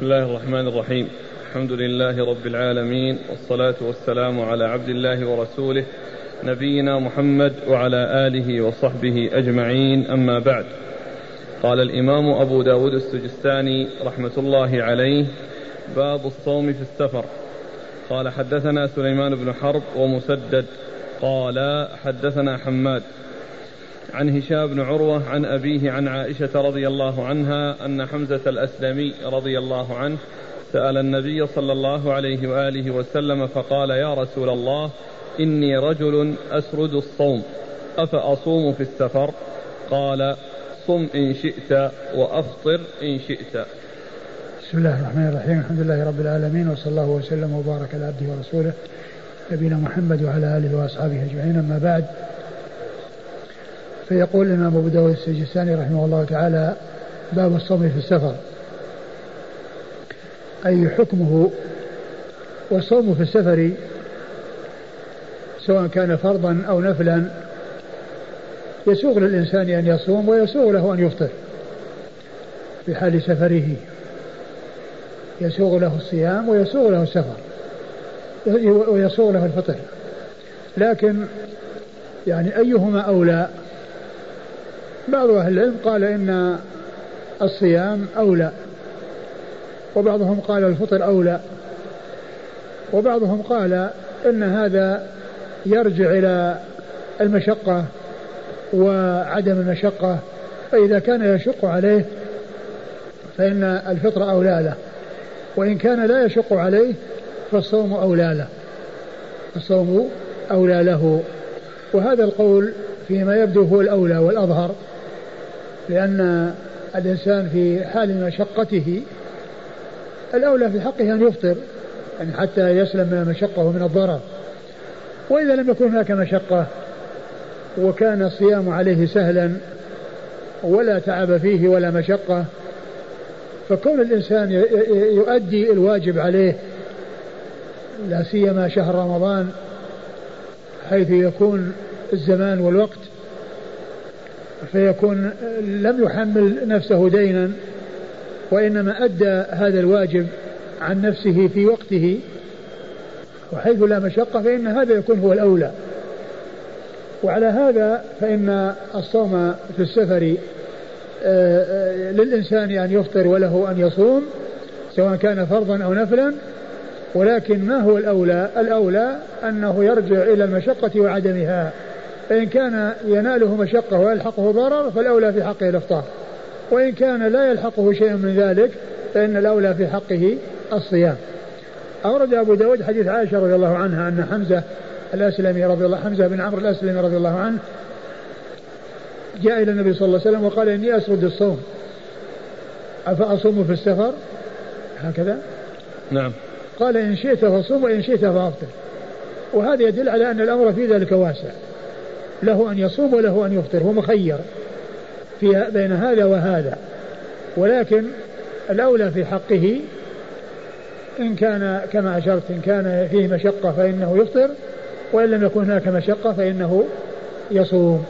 بسم الله الرحمن الرحيم. الحمد لله رب العالمين والصلاة والسلام على عبد الله ورسوله نبينا محمد وعلى آله وصحبه أجمعين أما بعد. قال الإمام أبو داود السجستاني رحمة الله عليه باب الصوم في السفر. قال حدثنا سليمان بن حرب ومسدد. قال حدثنا حماد. عن هشام بن عروة عن أبيه عن عائشة رضي الله عنها أن حمزة الأسلمي رضي الله عنه سأل النبي صلى الله عليه وآله وسلم فقال يا رسول الله إني رجل أسرد الصوم أفأصوم في السفر؟ قال صم إن شئت وأفطر إن شئت. بسم الله الرحمن الرحيم الحمد لله رب العالمين وصلى الله وسلم وبارك على عبده ورسوله نبينا محمد وعلى آله وأصحابه أجمعين أما بعد فيقول الإمام أبو داود السجستاني رحمه الله تعالى باب الصوم في السفر. أي حكمه والصوم في السفر سواء كان فرضا أو نفلا يسوغ للإنسان أن يصوم ويسوغ له أن يفطر في حال سفره. يسوغ له الصيام ويسوغ له السفر ويسوغ له الفطر. لكن يعني أيهما أولى؟ بعض أهل العلم قال إن الصيام أولى وبعضهم قال الفطر أولى وبعضهم قال إن هذا يرجع إلى المشقة وعدم المشقة فإذا كان يشق عليه فإن الفطر أولى له وإن كان لا يشق عليه فالصوم أولى له الصوم أولى له وهذا القول فيما يبدو هو الأولى والأظهر. لأن الإنسان في حال مشقته الأولى في حقه أن يفطر يعني حتى يسلم من المشقة ومن الضرر. وإذا لم يكن هناك مشقة وكان الصيام عليه سهلا ولا تعب فيه ولا مشقة فكون الإنسان يؤدي الواجب عليه لا سيما شهر رمضان حيث يكون الزمان والوقت فيكون لم يحمل نفسه دينا وإنما أدى هذا الواجب عن نفسه في وقته. وحيث لا مشقة فإن هذا يكون هو الأولى. وعلى هذا فإن الصوم في السفر آه، آه، للإنسان أن يفطر وله أن يصوم سواء كان فرضا أو نفلا. ولكن ما هو الأولى؟ الأولى أنه يرجع إلى المشقة وعدمها. فإن كان يناله مشقة ويلحقه ضرر فالأولى في حقه الإفطار. وإن كان لا يلحقه شيء من ذلك فإن الأولى في حقه الصيام. أورد أبو داود حديث عائشة رضي الله عنها أن حمزة الأسلمي رضي الله حمزة بن عمرو الأسلمي رضي الله عنه جاء إلى النبي صلى الله عليه وسلم وقال إني أسرد الصوم. أفأصوم في السفر؟ هكذا؟ نعم. قال إن شئت فصوم وإن شئت فأفطر. وهذا يدل على أن الأمر في ذلك واسع. له أن يصوم وله أن يفطر هو مخير في بين هذا وهذا. ولكن الأولى في حقه إن كان كما أشرت إن كان فيه مشقة فإنه يفطر وإن لم يكن هناك مشقة فإنه يصوم.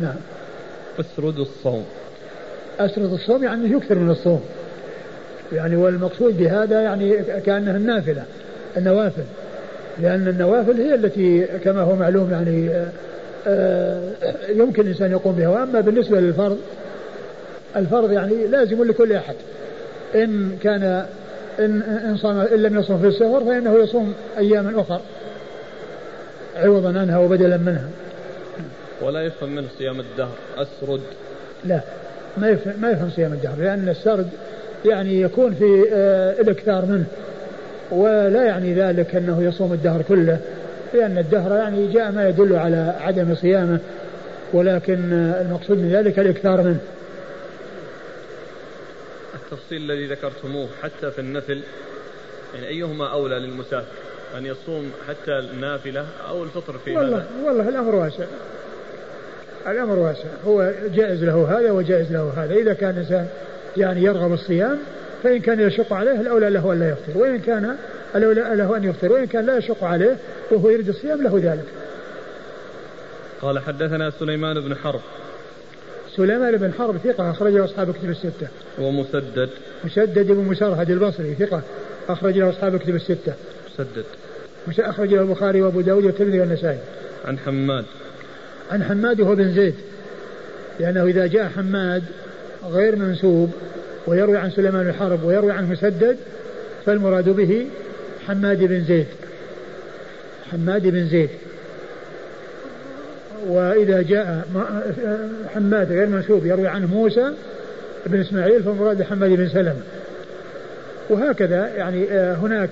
نعم. أسرد الصوم. أسرد الصوم يعني يكثر من الصوم. يعني والمقصود بهذا يعني كأنها النافلة النوافل. لأن النوافل هي التي كما هو معلوم يعني آه، آه، يمكن الإنسان يقوم بها. وأما بالنسبة للفرض الفرض يعني لازم لكل أحد. إن كان إن إن صام إن لم يصم في السفر فإنه يصوم أياما أخر عوضا عنها وبدلا منها. ولا يفهم منه صيام الدهر. أسرد. لا ما يفهم ما يفهم صيام الدهر لأن السرد يعني يكون في آه، الإكثار منه. ولا يعني ذلك أنه يصوم الدهر كله لأن الدهر يعني جاء ما يدل على عدم صيامه ولكن المقصود من ذلك الإكثار منه. التفصيل الذي ذكرتموه حتى في النفل يعني أيهما أولى للمسافر؟ أن يصوم حتى النافلة أو الفطر في والله هذا؟ والله الأمر واسع. الأمر واسع. هو جائز له هذا وجائز له هذا. إذا كان الإنسان يعني يرغب الصيام فإن كان يشق عليه الأولى له أن لا يفطر وإن كان الأولى له أن يفطر وإن كان لا يشق عليه وهو يريد الصيام له ذلك. قال حدثنا سليمان بن حرب. سليمان بن حرب ثقة أخرج له أصحاب كتب الستة. ومسدد. مسدد بن مسرهد البصري ثقة أخرج له أصحاب كتب الستة. مسدد. أخرج له البخاري وأبو داود والترمذي والنسائي. عن حماد. عن حماد هو بن زيد لأنه إذا جاء حماد غير منسوب ويروي عن سليمان بن حرب ويروي عن مسدد فالمراد به حماد بن زيد. حماد بن زيد. وإذا جاء حماد غير منسوب يروي عنه موسى بن إسماعيل فالمراد حماد بن سلمة. وهكذا يعني آه، هناك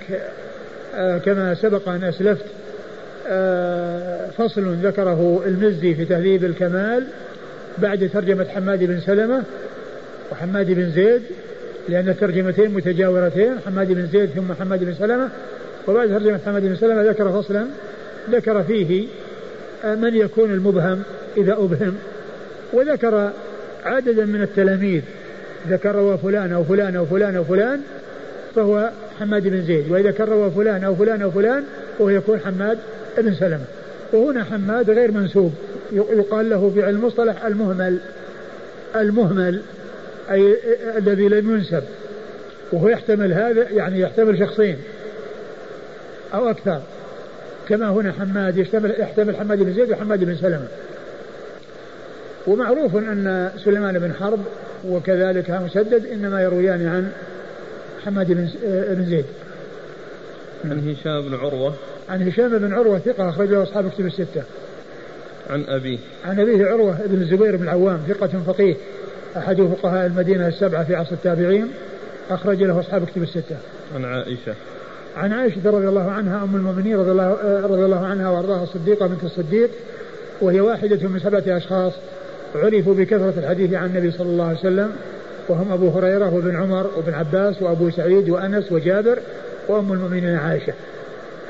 آه، كما سبق أن أسلفت آه، فصل ذكره المزي في تهذيب الكمال بعد ترجمة حماد بن سلمة وحماد بن زيد لأن الترجمتين متجاورتين حماد بن زيد ثم حماد بن سلمة وبعد ترجمة حماد بن سلمة ذكر فصلا ذكر فيه من يكون المبهم إذا أبهم وذكر عددا من التلاميذ ذكر روى فلان أو فلان أو فلان أو فلان فهو حماد بن زيد وإذا روى فلان أو فلان أو فلان فهو يكون حماد بن سلمة وهنا حماد غير منسوب يقال له في المصطلح المهمل المهمل. أي الذي لم ينسب وهو يحتمل هذا يعني يحتمل شخصين أو أكثر. كما هنا حماد يحتمل يحتمل حماد بن زيد وحماد بن سلمة. ومعروف أن سليمان بن حرب وكذلك مسدد إنما يرويان عن حماد بن زيد. عن هشام بن عروة. عن هشام بن عروة ثقة أخرجه أصحاب كتب الستة. عن أبيه. عن أبيه عروة بن الزبير بن العوام ثقة فقيه. أحد فقهاء المدينة السبعة في عصر التابعين أخرج له أصحاب كتب الستة. عن عائشة. عن عائشة رضي الله عنها أم المؤمنين رضي الله, رضي الله عنها وأرضاها الصديقة بنت الصديق وهي واحدة من سبعة أشخاص عرفوا بكثرة الحديث عن النبي صلى الله عليه وسلم وهم أبو هريرة وابن عمر وابن عباس وأبو سعيد وأنس وجابر وأم المؤمنين عائشة.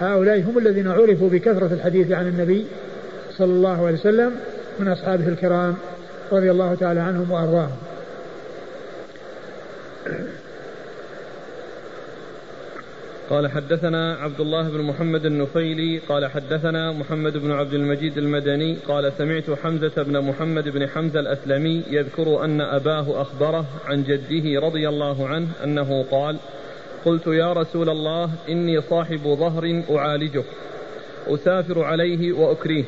هؤلاء هم الذين عرفوا بكثرة الحديث عن النبي صلى الله عليه وسلم من أصحابه الكرام. رضي الله تعالى عنهم وأرضاهم. قال حدثنا عبد الله بن محمد النفيلي قال حدثنا محمد بن عبد المجيد المدني قال سمعت حمزة بن محمد بن حمزة الأسلمي يذكر أن أباه أخبره عن جده رضي الله عنه أنه قال قلت يا رسول الله إني صاحب ظهر أعالجه أسافر عليه وأكريه.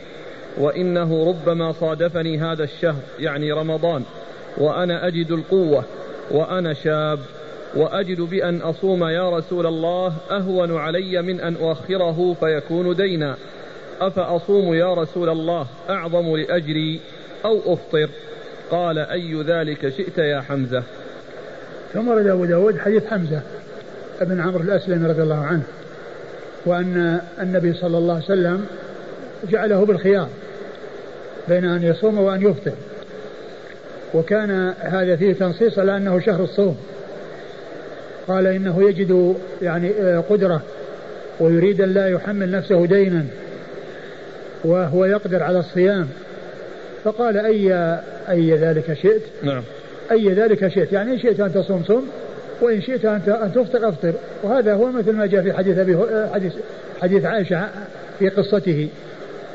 وإنه ربما صادفني هذا الشهر يعني رمضان وأنا أجد القوة وأنا شاب وأجد بأن أصوم يا رسول الله أهون علي من أن أؤخره فيكون دينا. أفأصوم يا رسول الله أعظم لأجري أو أفطر؟ قال أي ذلك شئت يا حمزة؟ ثم رد أبو داود حديث حمزة بن عمرو الأسلمي رضي الله عنه وأن النبي صلى الله عليه وسلم جعله بالخيار. بين أن يصوم وأن يفطر. وكان هذا فيه تنصيص على أنه شهر الصوم. قال إنه يجد يعني آه، قدرة ويريد أن لا يحمل نفسه دينا وهو يقدر على الصيام. فقال أي أي ذلك شئت؟ نعم. أي ذلك شئت؟ يعني إن شئت أن تصوم صم وإن شئت أن تفطر أفطر. وهذا هو مثل ما جاء في حديث أبي آه، حديث حديث عائشة في قصته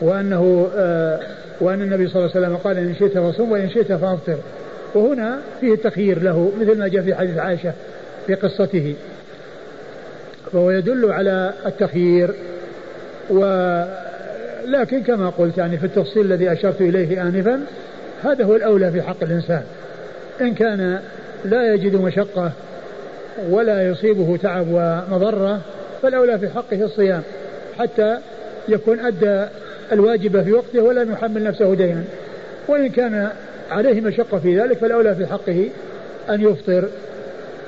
وأنه آه، وأن النبي صلى الله عليه وسلم قال إن شئت فصم وإن شئت فأفطر. وهنا فيه التخيير له مثل ما جاء في حديث عائشة في قصته. فهو يدل على التخيير. ولكن كما قلت يعني في التفصيل الذي أشرت إليه آنفا هذا هو الأولى في حق الإنسان. إن كان لا يجد مشقة ولا يصيبه تعب ومضرة فالأولى في حقه الصيام حتى يكون أدى الواجب في وقته ولم يحمل نفسه دينا. وإن كان عليه مشقة في ذلك فالأولى في حقه أن يفطر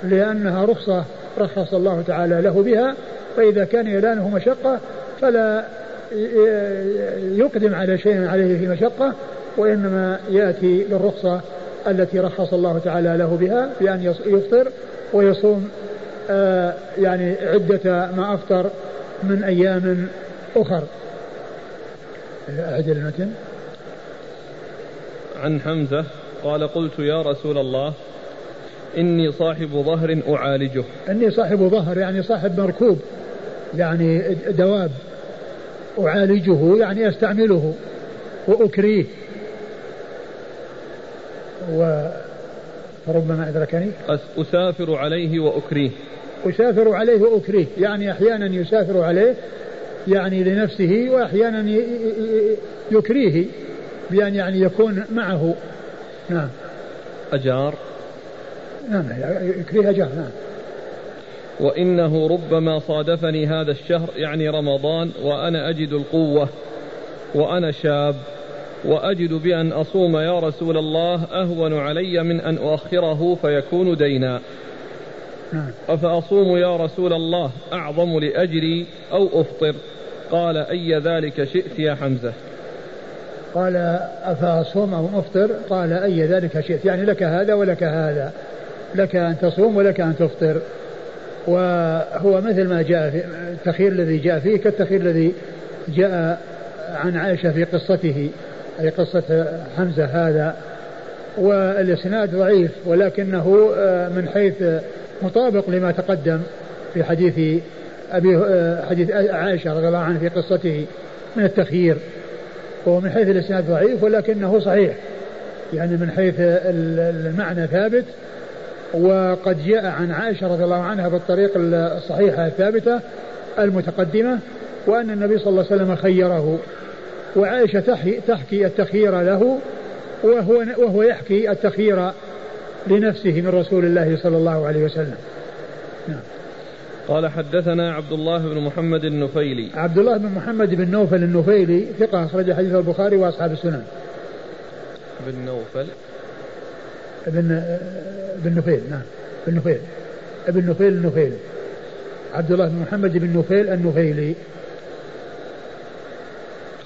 لأنها رخصة رخص الله تعالى له بها فإذا كان يلانه مشقة فلا يقدم على شيء عليه في مشقة وإنما يأتي بالرخصة التي رخص الله تعالى له بها بأن يفطر ويصوم آه، يعني عدة ما أفطر من أيام أخر. أعد المتن عن حمزة قال قلت يا رسول الله إني صاحب ظهر أعالجه. إني صاحب ظهر يعني صاحب مركوب يعني دواب. أعالجه يعني أستعمله وأكريه. و فربما أدركني أسافر عليه وأكريه. أسافر عليه وأكريه يعني أحيانا يسافر عليه يعني لنفسه وأحيانا يكريه بأن يعني يكون معه. نعم. أجار. نعم يكريه أجار نعم. وإنه ربما صادفني هذا الشهر يعني رمضان وأنا أجد القوة وأنا شاب وأجد بأن أصوم يا رسول الله أهون علي من أن أؤخره فيكون دينا. نعم. أفأصوم يا رسول الله أعظم لأجري أو أفطر؟ قال أي ذلك شئت يا حمزة؟ قال أفأصوم أو أفطر؟ قال أي ذلك شئت. يعني لك هذا ولك هذا. لك أن تصوم ولك أن تفطر. وهو مثل ما جاء في التخير الذي جاء فيه كالتخير الذي جاء عن عائشة في قصته أي قصة حمزة هذا. والإسناد ضعيف ولكنه آه، من حيث مطابق لما تقدم في حديث أبي آه، حديث عائشة رضي الله عنها في قصته من التخيير وهو من حيث الإسناد ضعيف ولكنه صحيح يعني من حيث المعنى ثابت. وقد جاء عن عائشة رضي الله عنها بالطريق الصحيحة الثابتة المتقدمة وأن النبي صلى الله عليه وسلم خيره. وعائشة تحكي التخيير له وهو, وهو يحكي التخيير لنفسه من رسول الله صلى الله عليه وسلم. نعم. قال حدثنا عبد الله بن محمد النفيلي. عبد الله بن محمد بن نوفل النفيلي ثقة أخرج حديث البخاري وأصحاب السنن. بن نوفل. ابن بن نفيل نعم بن نفيل ابن نفيل النفيلي عبد الله بن محمد بن نفيل النفيلي.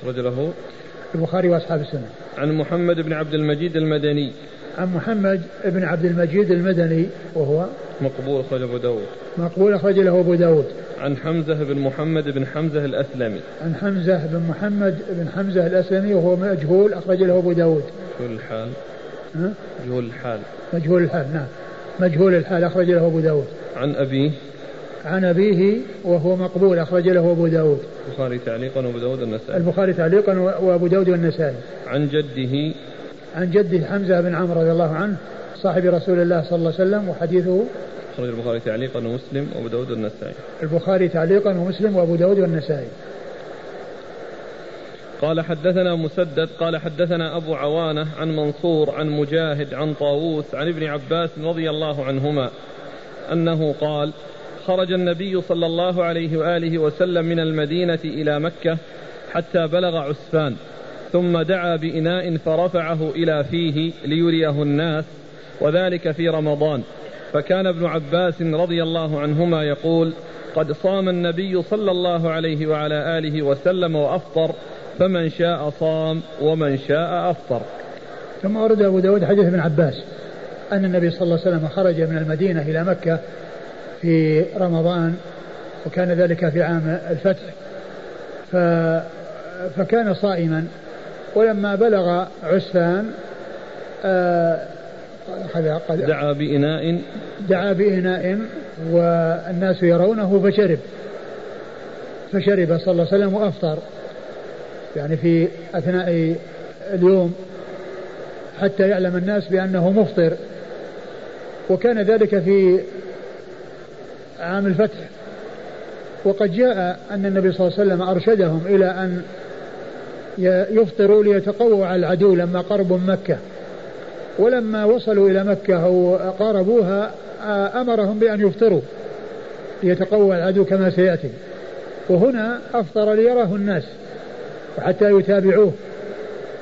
أخرج له. البخاري وأصحاب السنة عن محمد بن عبد المجيد المدني. عن محمد بن عبد المجيد المدني وهو مقبول أخرج أبو داود. مقبول أخرج له أبو داود. عن حمزة بن محمد بن حمزة الأسلمي. عن حمزة بن محمد بن حمزة الأسلمي وهو مجهول أخرج له أبو داود. مجهول الحال. ها؟ مجهول الحال. مجهول الحال نعم. مجهول الحال أخرج له أبو داود. عن أبيه. عن أبيه وهو مقبول أخرج له أبو داود. البخاري تعليقا وأبو داود والنسائي. البخاري تعليقا وأبو داود والنسائي. عن جده. عن جده حمزة بن عمرو رضي الله عنه صاحب رسول الله صلى الله عليه وسلم وحديثه. أخرج البخاري تعليقا ومسلم وأبو داود والنسائي. البخاري تعليقا ومسلم وأبو داود والنسائي. قال حدثنا مسدد قال حدثنا أبو عوانة عن منصور عن مجاهد عن طاووس عن ابن عباس رضي الله عنهما أنه قال خرج النبي صلى الله عليه وآله وسلم من المدينة إلى مكة حتى بلغ عسفان ثم دعا بإناء فرفعه إلى فيه ليريه الناس وذلك في رمضان. فكان ابن عباس رضي الله عنهما يقول قد صام النبي صلى الله عليه وعلى آله وسلم وأفطر فمن شاء صام ومن شاء أفطر. ثم ورد أبو داود حديث ابن عباس أن النبي صلى الله عليه وسلم خرج من المدينة إلى مكة في رمضان وكان ذلك في عام الفتح. ف فكان صائما. ولما بلغ عسفان آه دعا بإناء. دعا بإناء والناس يرونه فشرب. فشرب صلى الله عليه وسلم وأفطر. يعني في أثناء اليوم حتى يعلم الناس بأنه مفطر. وكان ذلك في عام الفتح. وقد جاء أن النبي صلى الله عليه وسلم أرشدهم إلى أن يفطروا ليتقووا على العدو لما قربوا مكة. ولما وصلوا إلى مكة أو قاربوها أمرهم بأن يفطروا ليتقوى العدو كما سيأتي. وهنا أفطر ليراه الناس وحتى يتابعوه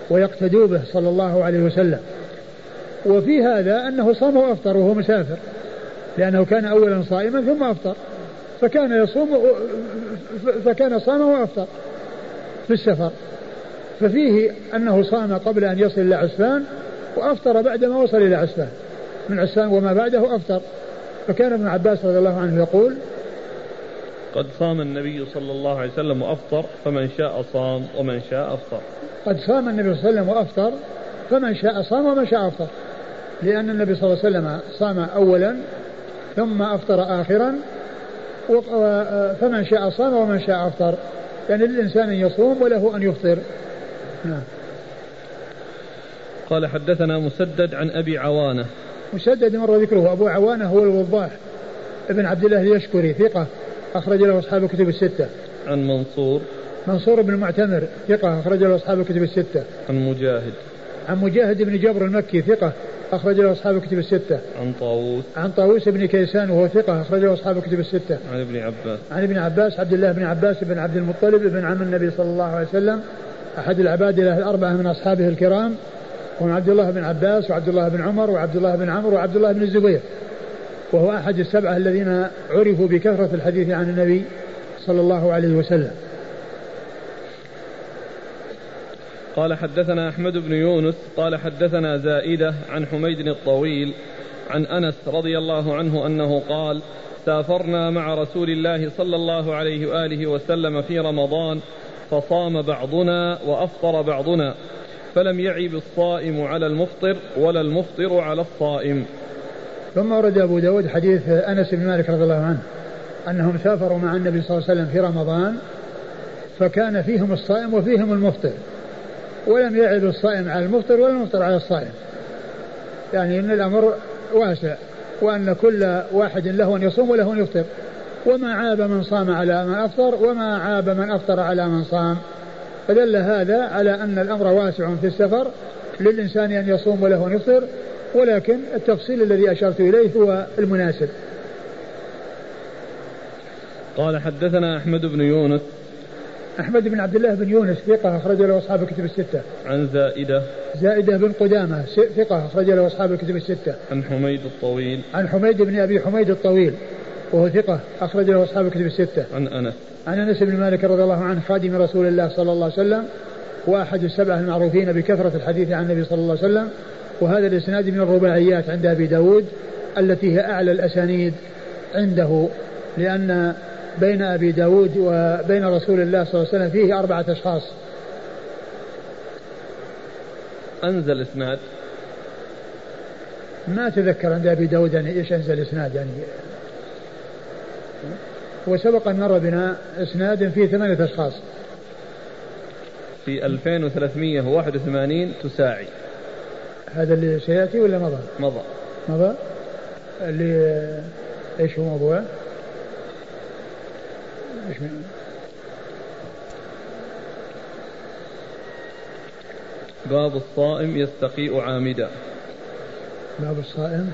ويقتدوا به صلى الله عليه وسلم. وفي هذا أنه صام وأفطر وهو مسافر لأنه كان أولا صائما ثم أفطر. فكان يصوم فكان صام وأفطر في السفر. ففيه أنه صام قبل أن يصل إلى عسفان وأفطر بعدما وصل إلى عسفان. من عسفان وما بعده أفطر. فكان ابن عباس رضي الله عنه يقول قد صام النبي صلى الله عليه وسلم وأفطر فمن شاء صام ومن شاء أفطر. قد صام النبي صلى الله عليه وسلم وأفطر فمن شاء صام ومن شاء أفطر. لأن النبي صلى الله عليه وسلم صام أولا ثم أفطر آخرا فمن شاء صام ومن شاء أفطر. يعني للإنسان أن يصوم وله أن يفطر. نعم. قال حدثنا مسدد عن أبي عوانة مسدد مر ذكره أبو عوانة هو الوضاح ابن عبد الله اليشكري ثقة أخرج له أصحاب الكتب الستة عن منصور منصور بن المعتمر ثقة أخرج له أصحاب الكتب الستة عن مجاهد عن مجاهد بن جبر المكي ثقة أخرج له أصحاب الكتب الستة. عن طاووس. عن طاووس بن كيسان وهو ثقة أخرج له أصحاب الكتب الستة. عن ابن عباس. عن ابن عباس عبد الله بن عباس بن عبد المطلب بن عم النبي صلى الله عليه وسلم أحد العبادلة الأربعة من أصحابه الكرام ومن عبد الله بن عباس وعبد الله بن عمر وعبد الله بن عمرو وعبد الله بن الزبير. وهو أحد السبعة الذين عرفوا بكثرة الحديث عن النبي صلى الله عليه وسلم. قال حدثنا أحمد بن يونس قال حدثنا زائدة عن حميد الطويل عن أنس رضي الله عنه أنه قال سافرنا مع رسول الله صلى الله عليه وآله وسلم في رمضان فصام بعضنا وأفطر بعضنا فلم يعب الصائم على المفطر ولا المفطر على الصائم. ثم ورد أبو داود حديث أنس بن مالك رضي الله عنه أنهم سافروا مع النبي صلى الله عليه وسلم في رمضان فكان فيهم الصائم وفيهم المفطر ولم يعب الصائم على المفطر ولا المفطر على الصائم. يعني إن الأمر واسع وأن كل واحد له أن يصوم وله أن يفطر. وما عاب من صام على من أفطر وما عاب من أفطر على من صام. فدل هذا على أن الأمر واسع في السفر للإنسان أن يصوم وله يفطر ولكن التفصيل الذي أشرت إليه هو المناسب قال حدثنا أحمد بن يونس أحمد بن عبد الله بن يونس ثقة أخرج له أصحاب الكتب الستة. عن زائدة. زائدة بن قدامة ثقة أخرج له أصحاب الكتب الستة. عن حميد الطويل. عن حميد بن أبي حميد الطويل وهو ثقة أخرج له أصحاب الكتب الستة. عن أنس. عن أنس بن مالك رضي الله عنه خادم رسول الله صلى الله عليه وسلم وأحد السبعة المعروفين بكثرة الحديث عن النبي صلى الله عليه وسلم وهذا الإسناد من الرباعيات عند أبي داود التي هي أعلى الأسانيد عنده لأن بين أبي داود وبين رسول الله صلى الله عليه وسلم فيه أربعة أشخاص أنزل إسناد ما أتذكر عند أبي داود يعني إيش أنزل إسناد يعني وسبق أن مر بنا إسناد فيه ثمانية أشخاص. في 2381 تساعي. هذا اللي سيأتي ولا مضى؟ مضى. مضى. اللي إيش هو موضوعه؟ باب الصائم يستقيء عامدا. باب الصائم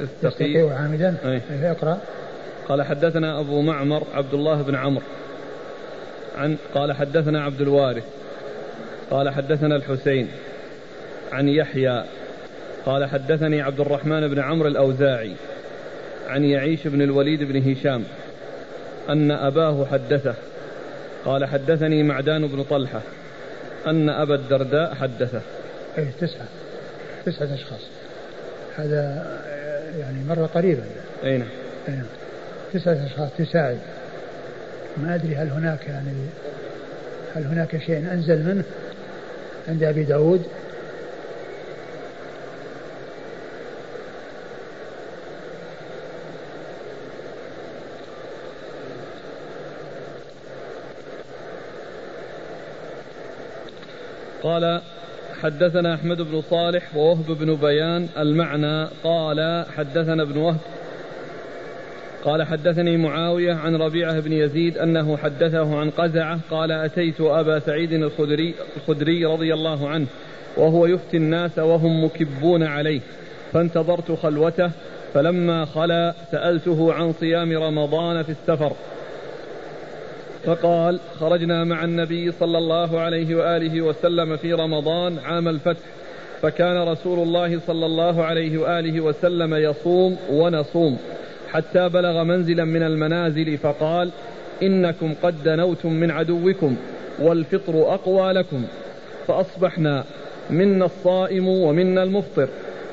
يستقيء عامدا. أي. اقرأ. قال حدثنا أبو معمر عبد الله بن عمرو عن قال حدثنا عبد الوارث قال حدثنا الحسين عن يحيى قال حدثني عبد الرحمن بن عمرو الأوزاعي عن يعيش بن الوليد بن هشام أن أباه حدثه قال حدثني معدان بن طلحة أن أبا الدرداء حدثه. أي تسعة. تسعة أشخاص. هذا يعني مرة قريبا. أي نعم. نعم. تسعة أشخاص تساعد ما أدري هل هناك يعني هل هناك شيء أنزل منه عند أبي داود؟ قال حدثنا أحمد بن صالح ووهب بن بيان المعنى. قال حدثنا ابن وهب قال حدثني معاوية عن ربيعة بن يزيد أنه حدثه عن قزعة قال أتيت أبا سعيد الخدري, الخدري رضي الله عنه وهو يفتي الناس وهم مكبون عليه فانتظرت خلوته فلما خلا سألته عن صيام رمضان في السفر. فقال خرجنا مع النبي صلى الله عليه وآله وسلم في رمضان عام الفتح فكان رسول الله صلى الله عليه وآله وسلم يصوم ونصوم. حتى بلغ منزلا من المنازل فقال إنكم قد دنوتم من عدوكم والفطر أقوى لكم فأصبحنا منا الصائم ومنا المفطر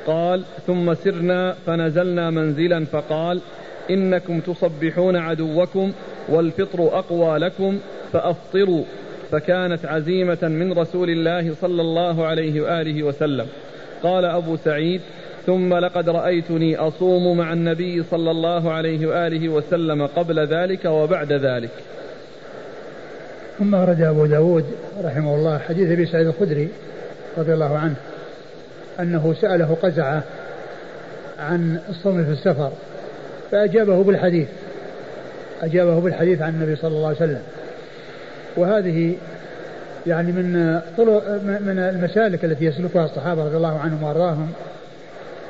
قال ثم سرنا فنزلنا منزلا فقال إنكم تصبحون عدوكم والفطر أقوى لكم فأفطروا فكانت عزيمة من رسول الله صلى الله عليه وآله وسلم قال أبو سعيد ثم لقد رأيتني أصوم مع النبي صلى الله عليه وآله وسلم قبل ذلك وبعد ذلك. ثم أورد أبو داود رحمه الله حديث أبي سعيد الخدري رضي الله عنه أنه سأله قزعة عن الصوم في السفر فأجابه بالحديث أجابه بالحديث عن النبي صلى الله عليه وسلم. وهذه يعني من طرق من المسالك التي يسلكها الصحابة رضي الله عنهم وأرضاهم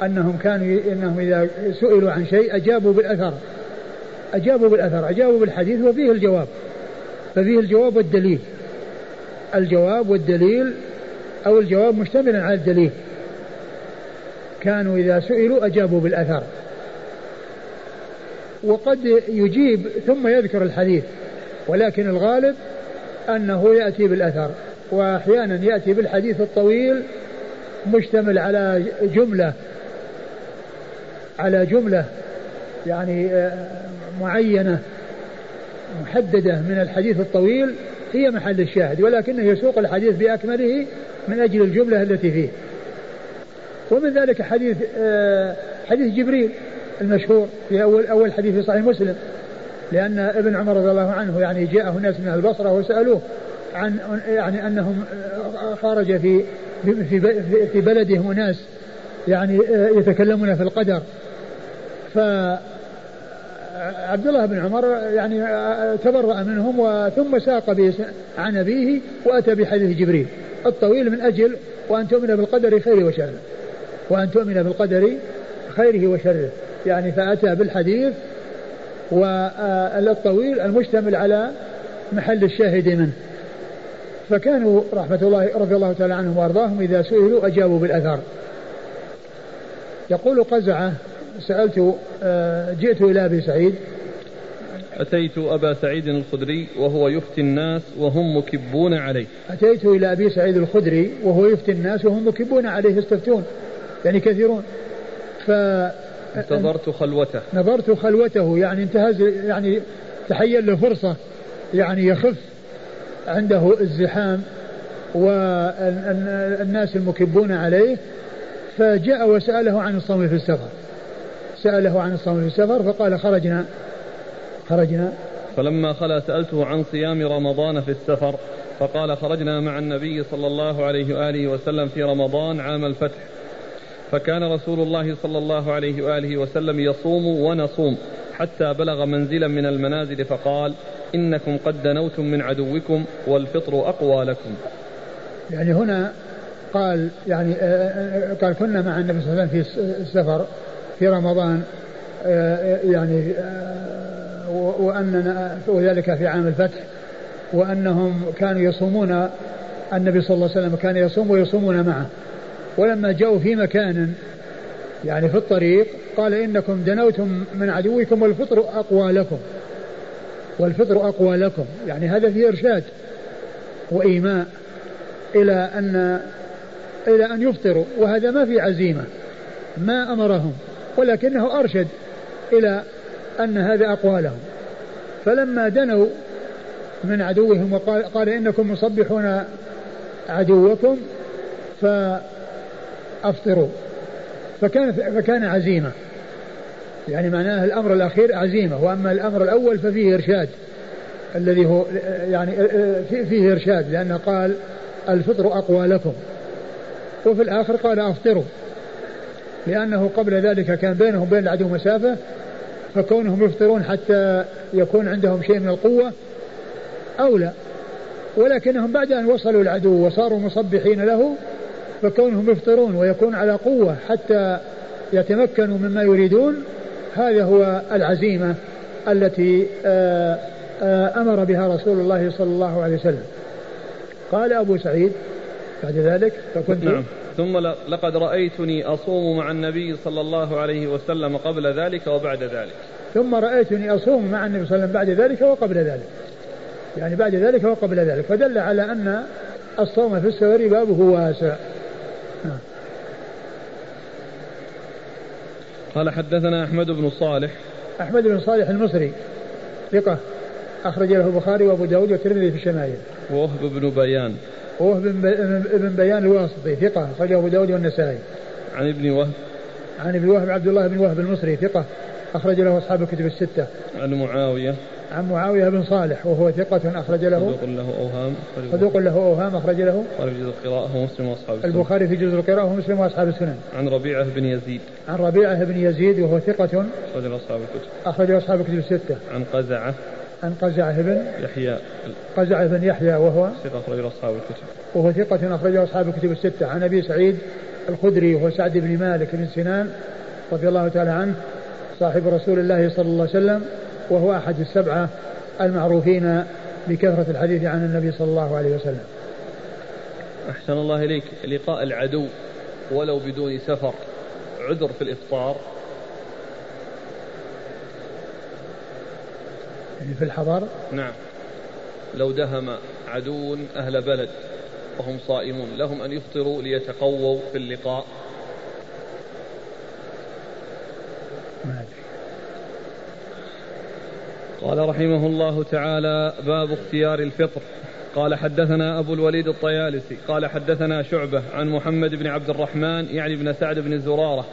أنهم كانوا أنهم إذا سئلوا عن شيء أجابوا بالأثر. أجابوا بالأثر أجابوا بالحديث وفيه الجواب. ففيه الجواب والدليل. الجواب والدليل أو الجواب مشتملا على الدليل. كانوا إذا سئلوا أجابوا بالأثر. وقد يجيب ثم يذكر الحديث ولكن الغالب أنه يأتي بالأثر. وأحيانا يأتي بالحديث الطويل مشتمل على جملة على جملة يعني آه، معينة محددة من الحديث الطويل هي محل الشاهد ولكنه يسوق الحديث بأكمله من أجل الجملة التي فيه. ومن ذلك حديث آه، حديث جبريل المشهور في أول أول حديث في صحيح مسلم لأن ابن عمر رضي الله عنه يعني جاءه ناس من البصرة وسألوه عن يعني أنهم آه، خرج في في في بلدهم ناس يعني يتكلمون في القدر. ف عبد الله بن عمر يعني تبرأ منهم وثم ساق عن أبيه وأتى بحديث جبريل. الطويل من أجل وأن تؤمن بالقدر خيره وشره. وأن تؤمن بالقدر خيره وشره. يعني فأتى بالحديث والطويل المشتمل على محل الشاهد منه. فكانوا رحمة الله رضي الله تعالى عنهم وأرضاهم إذا سئلوا أجابوا بالأثر. يقول قزعة سألت آه، جئت إلى أبي سعيد. أتيت أبا سعيد الخدري وهو يفتي الناس وهم مكبون عليه. أتيت إلى أبي سعيد الخدري وهو يفتي الناس وهم مكبون عليه يستفتون يعني كثيرون. ف انتظرت خلوته. نظرت خلوته يعني انتهز يعني تحين له فرصة يعني يخف عنده الزحام والناس المكبون عليه. فجاء وسأله عن الصوم في السفر. سأله عن الصوم في السفر فقال خرجنا. خرجنا. فلما خلا سألته عن صيام رمضان في السفر فقال خرجنا مع النبي صلى الله عليه وآله وسلم في رمضان عام الفتح. فكان رسول الله صلى الله عليه وآله وسلم يصوم ونصوم حتى بلغ منزلا من المنازل فقال إنكم قد دنوتم من عدوكم والفطر أقوى لكم. يعني هنا قال يعني آه، آه، قال كنا مع النبي صلى الله عليه وسلم في السفر. في رمضان آه، يعني وأننا وذلك في عام الفتح وأنهم كانوا يصومون النبي صلى الله عليه وسلم كان يصوم ويصومون معه. ولما جاءوا في مكان يعني في الطريق قال إنكم دنوتم من عدوكم والفطر أقوى لكم. والفطر أقوى لكم. يعني هذا فيه إرشاد وإيماء إلى أن إلى أن يفطروا وهذا ما في عزيمة. ما أمرهم؟ ولكنه أرشد إلى أن هذا أقوى لهم. فلما دنوا من عدوهم وقال قال إنكم مصبحون عدوكم فأفطروا. فكان فكان عزيمة. يعني معناه الأمر الأخير عزيمة. وأما الأمر الأول ففيه إرشاد. الذي هو يعني فيه إرشاد. لأنه قال الفطر أقوى لكم. وفي الآخر قال أفطروا. لأنه قبل ذلك كان بينهم وبين العدو مسافة فكونهم يفطرون حتى يكون عندهم شيء من القوة أولى ولكنهم بعد أن وصلوا العدو وصاروا مصبحين له فكونهم يفطرون ويكون على قوة حتى يتمكنوا مما يريدون هذا هو العزيمة التي آه، آه، أمر بها رسول الله صلى الله عليه وسلم. قال أبو سعيد بعد ذلك فكنت نعم. ثم لقد رأيتني أصوم مع النبي صلى الله عليه وسلم قبل ذلك وبعد ذلك. ثم رأيتني أصوم مع النبي صلى الله عليه وسلم بعد ذلك وقبل ذلك. يعني بعد ذلك وقبل ذلك. فدل على أن الصوم في السفر بابه واسع. نعم. قال حدثنا أحمد بن صالح. أحمد بن صالح المصري. ثقة. أخرج له البخاري وأبو داود والترمذي في الشمائل. ووهب بن بيان. وهو ابن بيان الواسطي ثقة أخرجه أبو داود والنسائي. عن ابن وهب. عن ابن وهب عبد الله بن وهب المصري ثقة أخرج له أصحاب الكتب الستة. عن معاوية. عن معاوية بن صالح وهو ثقة أخرج له. صدوق له أوهام صدوق له أوهام أخرج له. البخاري في جزء القراءة ومسلم وأصحاب السنن. البخاري في جزء القراءة ومسلم وأصحاب السنن. عن ربيعة بن يزيد. عن ربيعة بن يزيد وهو ثقة أخرج له أصحاب الكتب. أخرج أصحاب الكتب الستة. عن قزعة. عن قزعة بن يحيى قزعة بن يحيى وهو ثقة أخرج له أصحاب الكتب. وهو ثقة أخرجه أصحاب الكتب الستة. عن أبي سعيد الخدري وهو سعد بن مالك بن سنان رضي الله تعالى عنه صاحب رسول الله صلى الله عليه وسلم وهو أحد السبعة المعروفين بكثرة الحديث عن النبي صلى الله عليه وسلم. أحسن الله إليك. لقاء العدو ولو بدون سفر. عذر في الإفطار. يعني في الحضر. نعم. لو دهم عدو أهل بلد وهم صائمون لهم أن يفطروا ليتقووا في اللقاء. ما أدري. قال رحمه الله تعالى باب اختيار الفطر. قال حدثنا أبو الوليد الطيالسي. قال حدثنا شعبة عن محمد بن عبد الرحمن يعني بن سعد بن زرارة.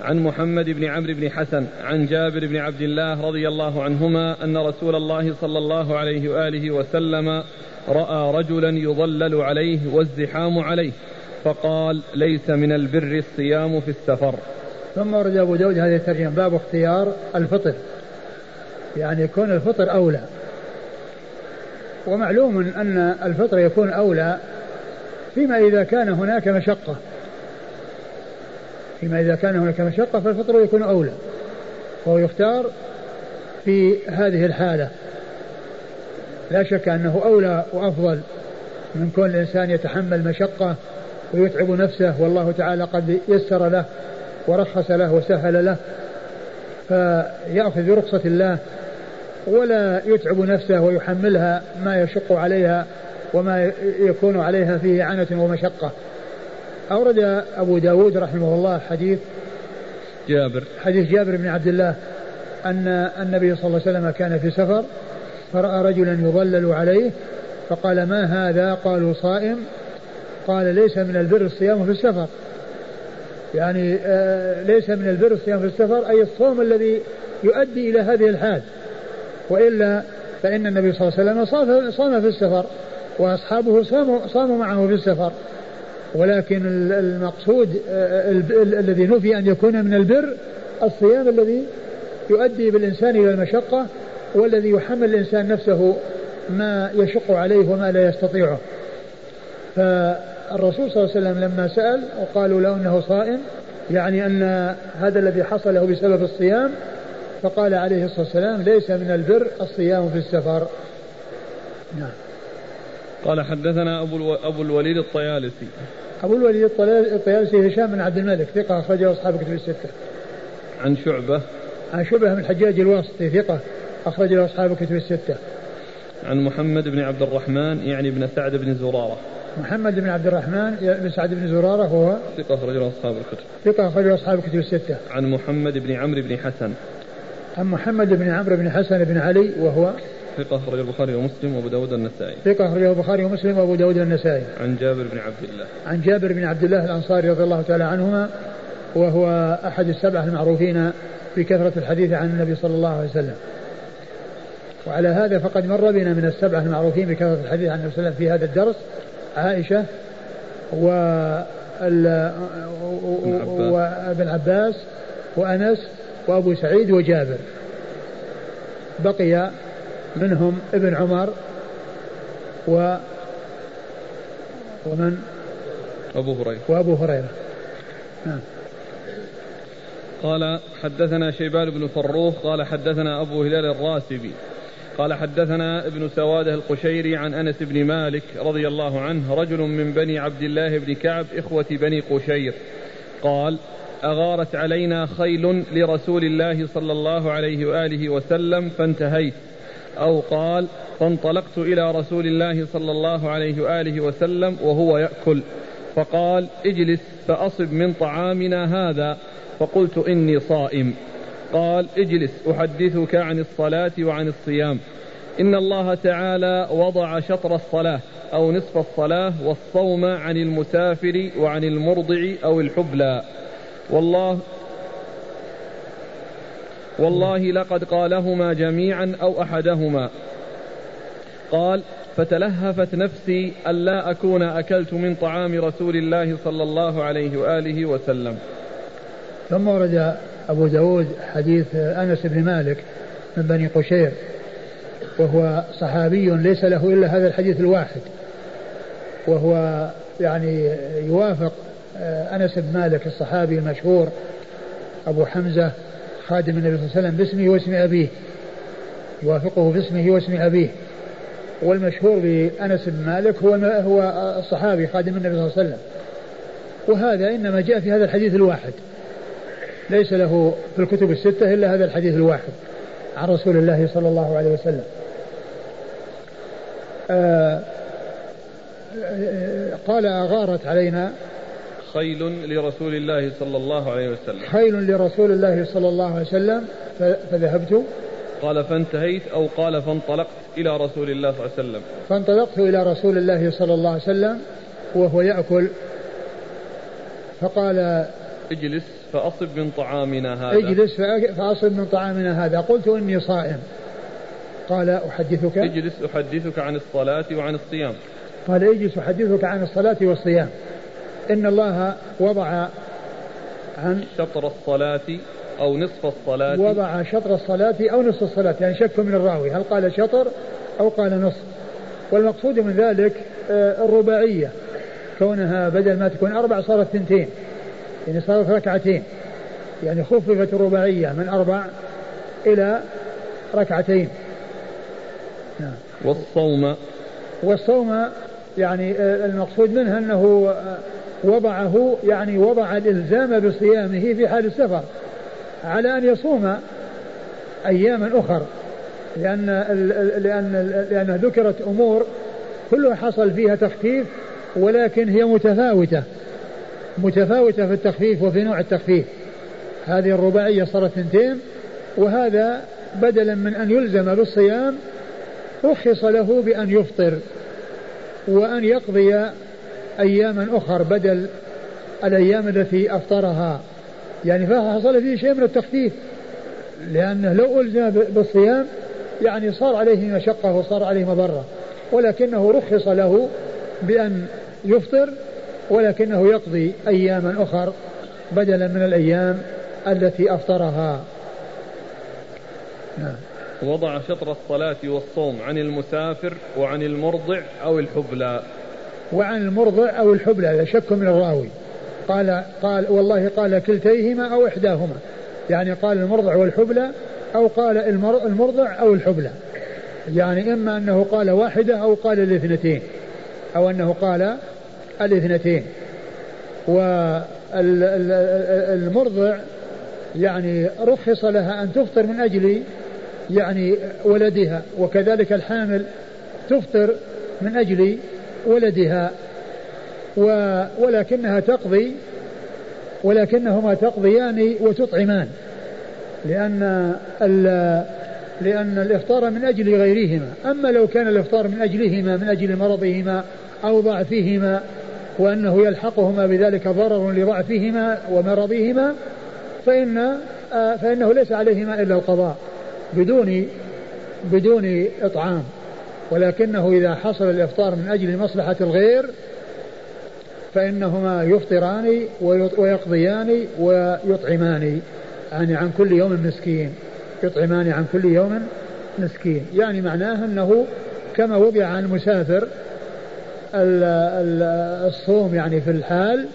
عن محمد بن عمرو بن حسن عن جابر بن عبد الله رضي الله عنهما أن رسول الله صلى الله عليه وآله وسلم رأى رجلا يظلل عليه والزحام عليه فقال ليس من البر الصيام في السفر. ثم ورد أبو داود هذه الترجمة باب اختيار الفطر. يعني يكون الفطر أولى. ومعلوم أن الفطر يكون أولى فيما إذا كان هناك مشقة. فيما إذا كان هناك مشقة فالفطر يكون أولى. وهو يختار في هذه الحالة. لا شك أنه أولى وأفضل من كون الإنسان يتحمل مشقة ويتعب نفسه والله تعالى قد يسر له ورخص له وسهل له. فيأخذ برخصة الله ولا يتعب نفسه ويحملها ما يشق عليها وما يكون عليها فيه عنة ومشقة. أورد أبو داود رحمه الله حديث جابر. حديث جابر بن عبد الله أن النبي صلى الله عليه وسلم كان في سفر فرأى رجلا يظلل عليه فقال ما هذا؟ قالوا صائم. قال ليس من البر الصيام في السفر. يعني آه ليس من البر الصيام في السفر أي الصوم الذي يؤدي إلى هذه الحال. وإلا فإن النبي صلى الله عليه وسلم صام, صام في السفر وأصحابه صاموا, صاموا معه في السفر. ولكن المقصود الذي نفي أن يكون من البر الصيام الذي يؤدي بالإنسان إلى المشقة والذي يحمل الإنسان نفسه ما يشق عليه وما لا يستطيعه. فالرسول صلى الله عليه وسلم لما سأل وقالوا له أنه صائم يعني أن هذا الذي حصل له بسبب الصيام فقال عليه الصلاة والسلام ليس من البر الصيام في السفر. نعم. قال حدثنا أبو, أبو الوليد الطيالسي. أبو الوليد الطيالسي هشام بن عبد الملك ثقة أخرجه أصحاب كتب الستة. عن شعبة. عن شعبة بن الحجاج الواسطي ثقة أخرج له أصحاب كتب الستة. عن محمد بن عبد الرحمن يعني بن سعد بن زرارة. محمد بن عبد الرحمن بن سعد بن زرارة هو ثقة أخرج له أصحاب الكتب. ثقة أخرج له أصحاب الكتب الستة. عن محمد بن عمرو بن حسن. عن محمد بن عمرو بن حسن بن علي وهو ثقة أخرج البخاري ومسلم وأبو داود النسائي. ثقة أخرجه البخاري ومسلم وأبو داود النسائي. عن جابر بن عبد الله. عن جابر بن عبد الله الأنصاري رضي الله تعالى عنهما وهو أحد السبعة المعروفين بكثرة الحديث عن النبي صلى الله عليه وسلم. وعلى هذا فقد مر بنا من السبعة المعروفين بكثرة الحديث عن النبي صلى الله عليه وسلم في هذا الدرس عائشة و وابن عباس وأنس وأبو سعيد وجابر. بقي منهم ابن عمر و ومن؟ أبو هريرة. وأبو هريرة. نعم قال حدثنا شيبان بن فروخ قال حدثنا أبو هلال الراسبي. قال حدثنا ابن سواده القشيري عن أنس بن مالك رضي الله عنه رجل من بني عبد الله بن كعب إخوة بني قشير. قال أغارت علينا خيل لرسول الله صلى الله عليه وآله وسلم فانتهيت. أو قال فانطلقت إلى رسول الله صلى الله عليه وآله وسلم وهو يأكل. فقال اجلس فأصب من طعامنا هذا. فقلت إني صائم. قال اجلس أحدثك عن الصلاة وعن الصيام. إن الله تعالى وضع شطر الصلاة أو نصف الصلاة والصوم عن المسافر وعن المرضع أو الحبلى. والله والله لقد قالهما جميعا أو أحدهما. قال فتلهفت نفسي ألا أكون أكلت من طعام رسول الله صلى الله عليه وآله وسلم. ثم ورد أبو داود حديث أنس بن مالك من بني قشير وهو صحابي ليس له إلا هذا الحديث الواحد. وهو يعني يوافق آه، أنس بن مالك الصحابي المشهور أبو حمزة خادم النبي صلى الله عليه وسلم باسمه واسم أبيه. يوافقه باسمه واسم أبيه. والمشهور بأنس بن مالك هو هو الصحابي خادم النبي صلى الله عليه وسلم. وهذا إنما جاء في هذا الحديث الواحد. ليس له في الكتب الستة إلا هذا الحديث الواحد عن رسول الله صلى الله عليه وسلم. آه قال أغارت علينا خيل لرسول الله صلى الله عليه وسلم. خيل لرسول الله صلى الله عليه وسلم فذهبت. قال فانتهيت أو قال فانطلقت إلى رسول الله صلى الله عليه وسلم. فانطلقت إلى رسول الله صلى الله عليه وسلم وهو يأكل. فقال اجلس فأصب من طعامنا هذا. اجلس فأصب من طعامنا هذا. قلت إني صائم. قال أحدثك؟ اجلس أحدثك عن الصلاة وعن الصيام. قال اجلس أحدثك عن الصلاة والصيام. إن الله وضع عن شطر الصلاة أو نصف الصلاة. وضع شطر الصلاة أو نصف الصلاة يعني شك من الراوي هل قال شطر أو قال نصف. والمقصود من ذلك آه، الرباعية كونها بدل ما تكون أربع صارت ثنتين يعني صارت ركعتين يعني خففت الرباعية من أربع إلى ركعتين. نعم. والصوم. والصوم يعني آه، المقصود منها أنه آه، وضعه يعني وضع الإلزام بصيامه في حال السفر على أن يصوم أياما أخر لأن لأن لأن ذكرت أمور كلها حصل فيها تخفيف ولكن هي متفاوتة متفاوتة في التخفيف وفي نوع التخفيف. هذه الرباعية صارت اثنتين وهذا بدلا من أن يلزم بالصيام رخص له بأن يفطر وأن يقضي أياما أخر بدل الأيام التي أفطرها. يعني فحصل فيه شيء من التخفيف. لأنه لو ألزم بالصيام يعني صار عليه مشقة وصار عليه مضرة ولكنه رخص له بأن يفطر ولكنه يقضي أياما أخر بدلا من الأيام التي أفطرها. نعم. وضع شطر الصلاة والصوم عن المسافر وعن المرضع أو الحبلى. وعن المرضع أو الحبلى لا شك من الراوي. قال قال والله قال كلتيهما أو إحداهما. يعني قال المرضع والحبلى أو قال المرضع أو الحبلى. يعني إما أنه قال واحدة أو قال الاثنتين. أو أنه قال الاثنتين. والمرضع يعني رخص لها أن تفطر من أجل يعني ولدها وكذلك الحامل تفطر من أجل ولدها ولكنها تقضي ولكنهما تقضيان وتطعمان لأن لأن الإفطار من أجل غيرهما. أما لو كان الإفطار من أجلهما من أجل مرضهما أو ضعفهما وأنه يلحقهما بذلك ضرر لضعفهما ومرضهما فإن فإنه ليس عليهما إلا القضاء بدون بدون إطعام. ولكنه إذا حصل الإفطار من أجل مصلحة الغير فإنهما يفطران ويقضيان ويطعمان يعني عن كل يوم مسكين يطعمان عن كل يوم مسكين. يعني معناه أنه كما وضع عن المسافر الصوم يعني في الحال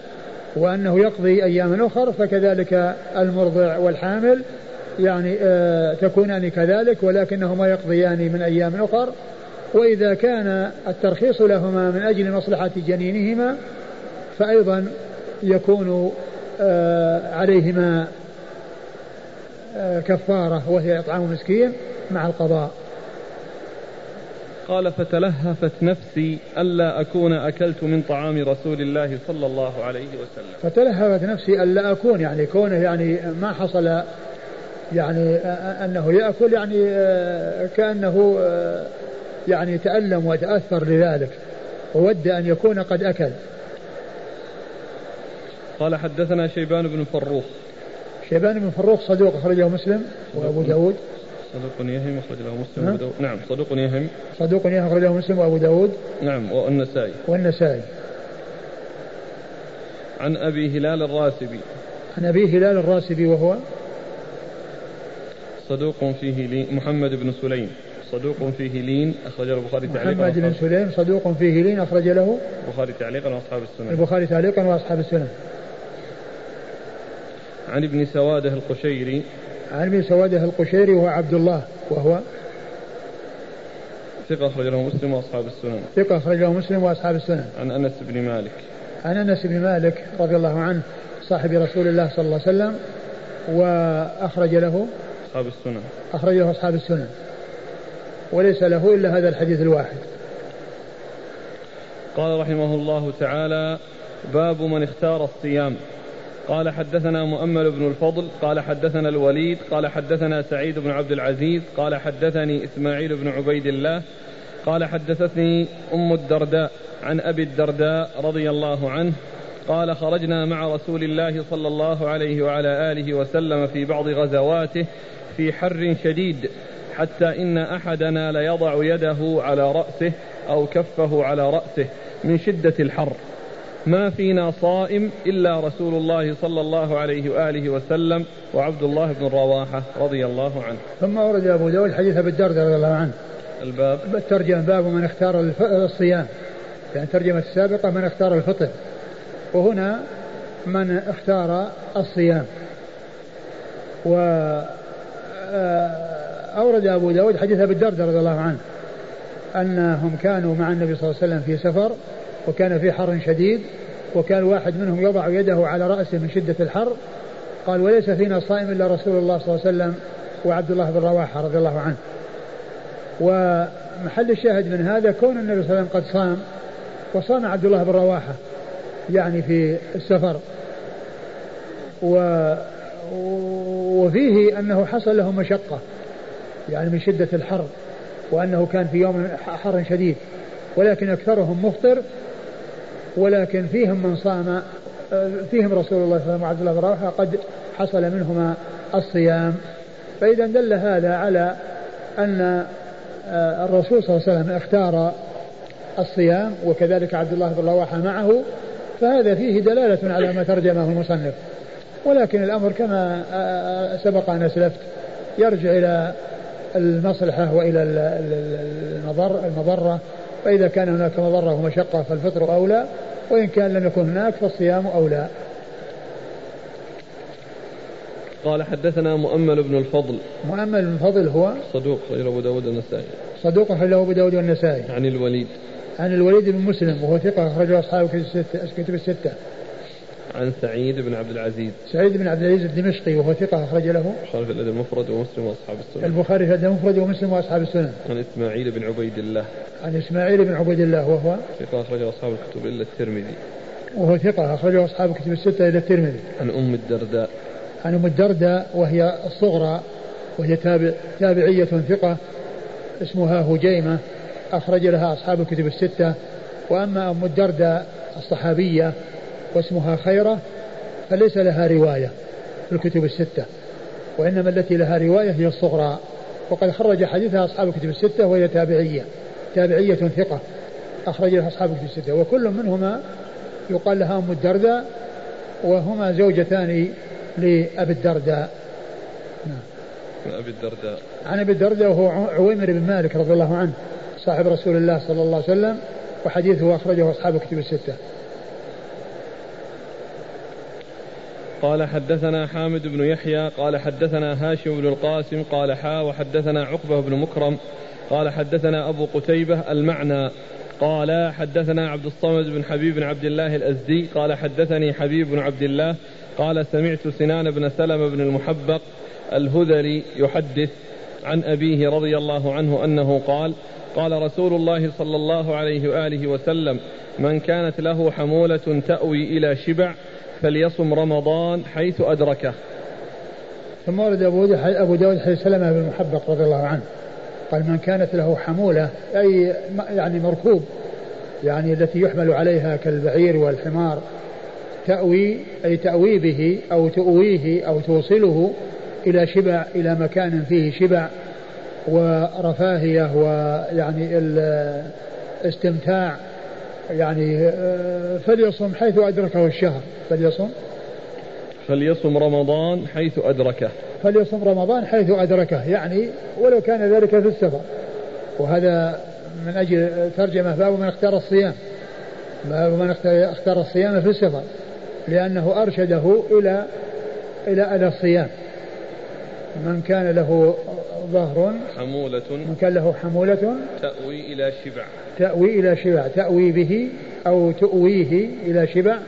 وأنه يقضي أياما أخر فكذلك المرضع والحامل يعني آه تكونان كذلك ولكنهما يقضيان من أيام أخر. وإذا كان الترخيص لهما من أجل مصلحة جنينهما فأيضا يكون آه عليهما آه كفارة وهي إطعام مسكين مع القضاء. قال فتلهفت نفسي ألا أكون أكلت من طعام رسول الله صلى الله عليه وسلم. فتلهفت نفسي ألا أكون يعني كونه يعني ما حصل يعني أنه يأكل يعني آه، كأنه آه، يعني تألم وتأثر لذلك وود أن يكون قد أكل. قال حدثنا شيبان بن فروخ. شيبان بن فروخ صدوق أخرجه مسلم وأبو داود. صدوق يهم أخرج له مسلم وأبو داود. نعم صدوق يهم. صدوق يهم أخرجه مسلم وأبو داود. نعم والنسائي. والنسائي. عن أبي هلال الراسبي. عن أبي هلال الراسبي وهو صدوق فيه لين محمد بن سليم. صدوق فيه لين أخرج له البخاري تعليقا محمد بن سليم صدوق فيه لين أخرج له البخاري تعليقا وأصحاب السنن البخاري تعليقا وأصحاب السنن عن ابن سوادة القشيري. عن ابن سوادة القشيري وهو عبد الله وهو ثقة أخرج له مسلم وأصحاب السنن ثقة أخرج له مسلم وأصحاب السنن عن أنس بن مالك. عن أنس بن مالك رضي الله عنه صاحب رسول الله صلى الله عليه وسلم وأخرج له أصحاب السنن أخرج له أصحاب السنن وليس له إلا هذا الحديث الواحد. قال رحمه الله تعالى باب من اختار الصيام. قال حدثنا مؤمل بن الفضل قال حدثنا الوليد قال حدثنا سعيد بن عبد العزيز قال حدثني إسماعيل بن عبيد الله قال حدثتني أم الدرداء عن أبي الدرداء رضي الله عنه قال خرجنا مع رسول الله صلى الله عليه وعلى آله وسلم في بعض غزواته في حر شديد حتى إن أحدنا ليضع يده على رأسه أو كفه على رأسه من شدة الحر. ما فينا صائم إلا رسول الله صلى الله عليه وآله وسلم وعبد الله بن رواحة رضي الله عنه. ثم ورد أبو داود حديث أبي الدرداء رضي الله عنه. الباب. الترجمة باب من اختار الصيام. يعني الترجمة السابقة من اختار الفطر. وهنا من اختار الصيام. و آه، أورد أبو داود حديث أبي الدرداء رضي الله عنه أنهم كانوا مع النبي صلى الله عليه وسلم في سفر وكان في حر شديد وكان واحد منهم يضع يده على رأسه من شدة الحر قال وليس فينا صائم إلا رسول الله صلى الله عليه وسلم وعبد الله بن رواحة رضي الله عنه. ومحل الشاهد من هذا كون النبي صلى الله عليه وسلم قد صام وصام عبد الله بن رواحة يعني في السفر. و وفيه أنه حصل له مشقة. يعني من شدة الحر وأنه كان في يوم حر شديد ولكن أكثرهم مفطر ولكن فيهم من صام فيهم رسول الله صلى الله عليه وسلم وعبد الله قد حصل منهما الصيام. فإذا دل هذا على أن الرسول صلى الله عليه وسلم اختار الصيام وكذلك عبد الله بن رواحة معه فهذا فيه دلالة على ما ترجمه المصنف. ولكن الأمر كما سبق أن أسلفت يرجع إلى المصلحة وإلى المضر المضرة. فإذا كان هناك مضرة ومشقة فالفطر أولى وإن كان لم يكن هناك فالصيام أولى. قال حدثنا مؤمل بن الفضل. مؤمل بن الفضل هو صدوق غير أبو داود النسائي صدوق أخرجه أبو داود والنسائي. عن الوليد. عن الوليد بن مسلم وهو ثقة أخرجه أصحاب كتب الستة. عن سعيد بن عبد العزيز. سعيد بن عبد العزيز الدمشقي وهو ثقة أخرج له البخاري في الأدب المفرد ومسلم وأصحاب السنن البخاري في الأدب المفرد ومسلم وأصحاب السنن عن إسماعيل بن عبيد الله. عن إسماعيل بن عبيد الله وهو ثقة أخرجه أصحاب الكتب إلا الترمذي. وهو ثقة أخرجه أصحاب الكتب الستة إلى الترمذي. عن أم الدرداء. عن أم الدرداء وهي الصغرى وهي تابع تابعية ثقة اسمها هجيمة أخرج لها أصحاب الكتب الستة. وأما أم الدرداء الصحابية واسمها خيرة فليس لها رواية في الكتب الستة. وإنما التي لها رواية هي الصغرى. وقد خرج حديثها أصحاب الكتب الستة وهي تابعية تابعية ثقة. أخرج لها أصحاب الكتب الستة. وكل منهما يقال لها أم الدرداء وهما زوجتان لأبي الدرداء. نعم. أبي الدرداء. عن أبي الدرداء وهو عويمر بن مالك رضي الله عنه صاحب رسول الله صلى الله عليه وسلم وحديثه أخرجه أصحاب الكتب الستة. قال حدثنا حامد بن يحيى قال حدثنا هاشم بن القاسم قال حا وحدثنا عقبة بن مكرم قال حدثنا أبو قتيبة المعنى قال حدثنا عبد الصمد بن حبيب بن عبد الله الأزدي قال حدثني حبيب بن عبد الله قال سمعت سنان بن سلمة بن المحبق الهذلي يحدث عن أبيه رضي الله عنه أنه قال قال رسول الله صلى الله عليه وآله وسلم من كانت له حمولة تأوي إلى شبع فليصم رمضان حيث أدركه. ثم ورد أبو أبو داود حديث سلمة بن محبق رضي الله عنه. قال من كانت له حمولة أي يعني مركوب يعني التي يحمل عليها كالبعير والحمار تأوي أي تأوي به أو تؤويه أو توصله إلى شبع إلى مكان فيه شبع ورفاهية ويعني الاستمتاع يعني آه، فليصم حيث أدركه الشهر. فليصم. فليصم رمضان حيث أدركه. فليصم رمضان حيث أدركه. يعني ولو كان ذلك في السفر. وهذا من أجل ترجمة باب من اختار الصيام. باب من اختار الصيام في السفر. لأنه أرشده إلى إلى إلى الصيام. من كان له ظهر حمولة من كان له حمولة تأوي إلى شبع. تأوي إلى شبع تأوي به أو تؤويه إلى شبع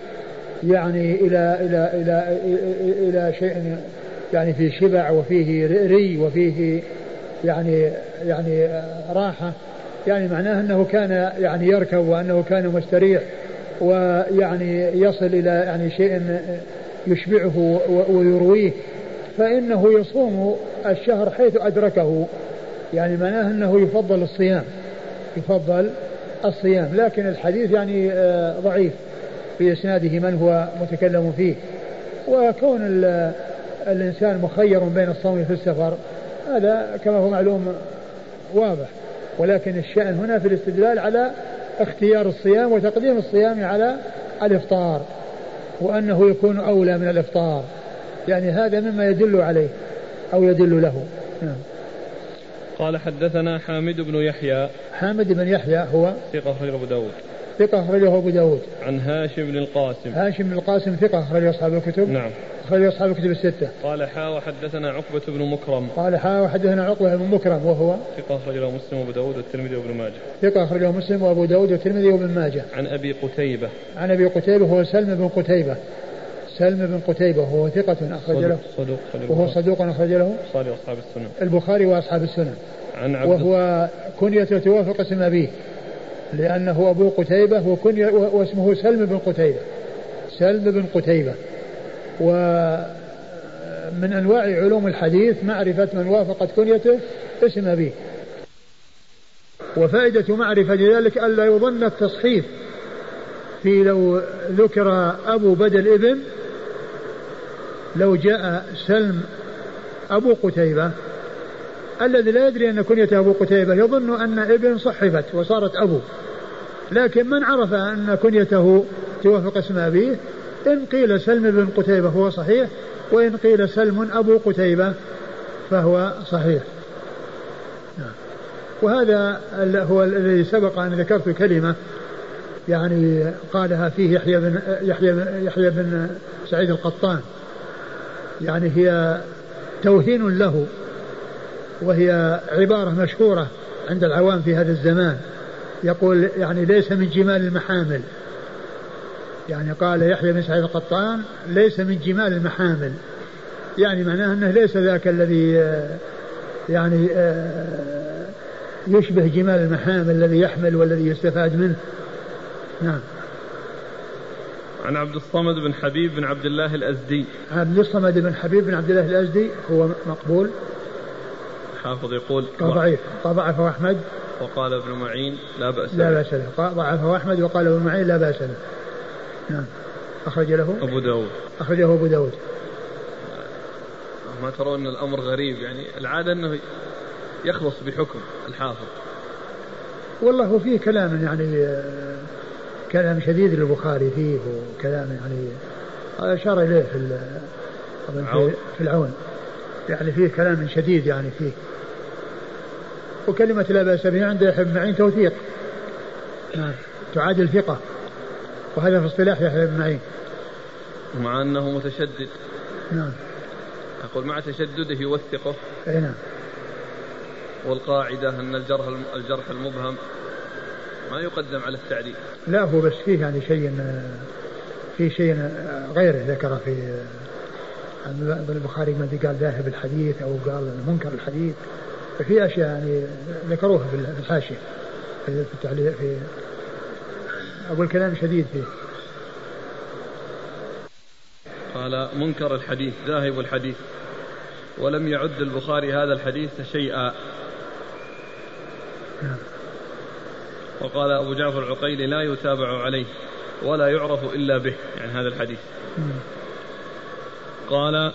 يعني إلى إلى إلى إلى, إلى شيء يعني فيه شبع وفيه ري وفيه يعني يعني راحة. يعني معناه أنه كان يعني يركب وأنه كان مستريح ويعني يصل إلى يعني شيء يشبعه ويرويه. فإنه يصوم الشهر حيث أدركه. يعني معناه أنه يفضل الصيام. يفضل الصيام. لكن الحديث يعني آه، ضعيف في إسناده من هو متكلم فيه. وكون الإنسان مخير بين الصوم في السفر هذا كما هو معلوم واضح. ولكن الشأن هنا في الاستدلال على اختيار الصيام وتقديم الصيام على الإفطار وأنه يكون أولى من الإفطار. يعني هذا مما يدل عليه أو يدل له نعم. قال حدثنا حامد بن يحيى حامد بن يحيى هو ثقة خير أبو داود ثقة أخرجه أبو داود عن هاشم بن القاسم هاشم بن القاسم ثقة أخرجه أصحاب الكتب نعم أخرج أصحاب الكتب الستة. قال حا وحدثنا عقبة بن مكرم. قال حا وحدثنا عقبة بن مكرم وهو ثقة أخرجه مسلم وأبو داود والترمذي وابن ماجه. ثقة أخرجه مسلم وأبو داود والترمذي وابن ماجه. عن أبي قتيبة. عن أبي قتيبة هو سلم بن قتيبة. سلم بن قتيبة وهو ثقة أخرج له. صدوق صدوق وهو صدوق أخرج له. البخاري وأصحاب السنن البخاري وأصحاب السنن عن عبد وهو كنيته توافق اسم أبيه لأنه أبو قتيبة وكنية واسمه سلم بن قتيبة. سلم بن قتيبة. و من أنواع علوم الحديث معرفة من وافقت كنيته اسم أبيه. وفائدة معرفة ذلك ألا يظن التصحيف في لو ذكر أبو بدل ابن لو جاء سلم أبو قتيبة الذي لا يدري أن كنيته أبو قتيبة يظن أن ابن صحفت وصارت أبو لكن من عرف أن كنيته توافق اسم أبيه إن قيل سلم بن قتيبة هو صحيح وإن قيل سلم أبو قتيبة فهو صحيح. وهذا هو الذي سبق أن ذكرت كلمة يعني قالها فيه يحيى بن يحيى بن يحيى بن سعيد القطان يعني هي توهين له وهي عبارة مشهورة عند العوام في هذا الزمان. يقول يعني ليس من جمال المحامل. يعني قال يحيى بن سعيد القطان ليس من جمال المحامل. يعني معناه أنه ليس ذاك الذي آه، يعني آه، يشبه جمال المحامل الذي يحمل والذي يستفاد منه. نعم. عن عبد الصمد بن حبيب بن عبد الله الأزدي. عبد الصمد بن حبيب بن عبد الله الأزدي هو مقبول. حافظ يقول ضعيف. ضعفه أحمد. وقال ابن معين لا بأس لا بأس له ضعفه أحمد وقال ابن معين لا بأس له نعم. أخرج له. أبو داود. أخرجه أبو داود. ما ترون الأمر غريب يعني العادة أنه يخلص بحكم الحافظ. والله وفيه كلام يعني كلام شديد للبخاري فيه وكلام يعني أشار إليه في في, في العون. يعني فيه كلام شديد يعني فيه. وكلمة لا بأس به عند يحيى بن معين توثيق. نعم. تعادل ثقة وهذا في اصطلاح يحيى بن معين مع أنه متشدد. نعم. أقول مع تشدده يوثقه. أي نعم. والقاعدة أن الجرح الجرح المبهم ما يقدم على التعديل لا هو بس فيه يعني شيء في شيء غيره ذكره في البخاري ما قال ذاهب الحديث أو قال منكر الحديث. ففي أشياء يعني ذكروها في الحاشية في التعليق في أقول كلام شديد فيه. قال منكر الحديث ذاهب الحديث. ولم يعد البخاري هذا الحديث شيئا. نعم. وقال أبو جعفر العقيلي لا يتابع عليه ولا يعرف إلا به يعني هذا الحديث. قال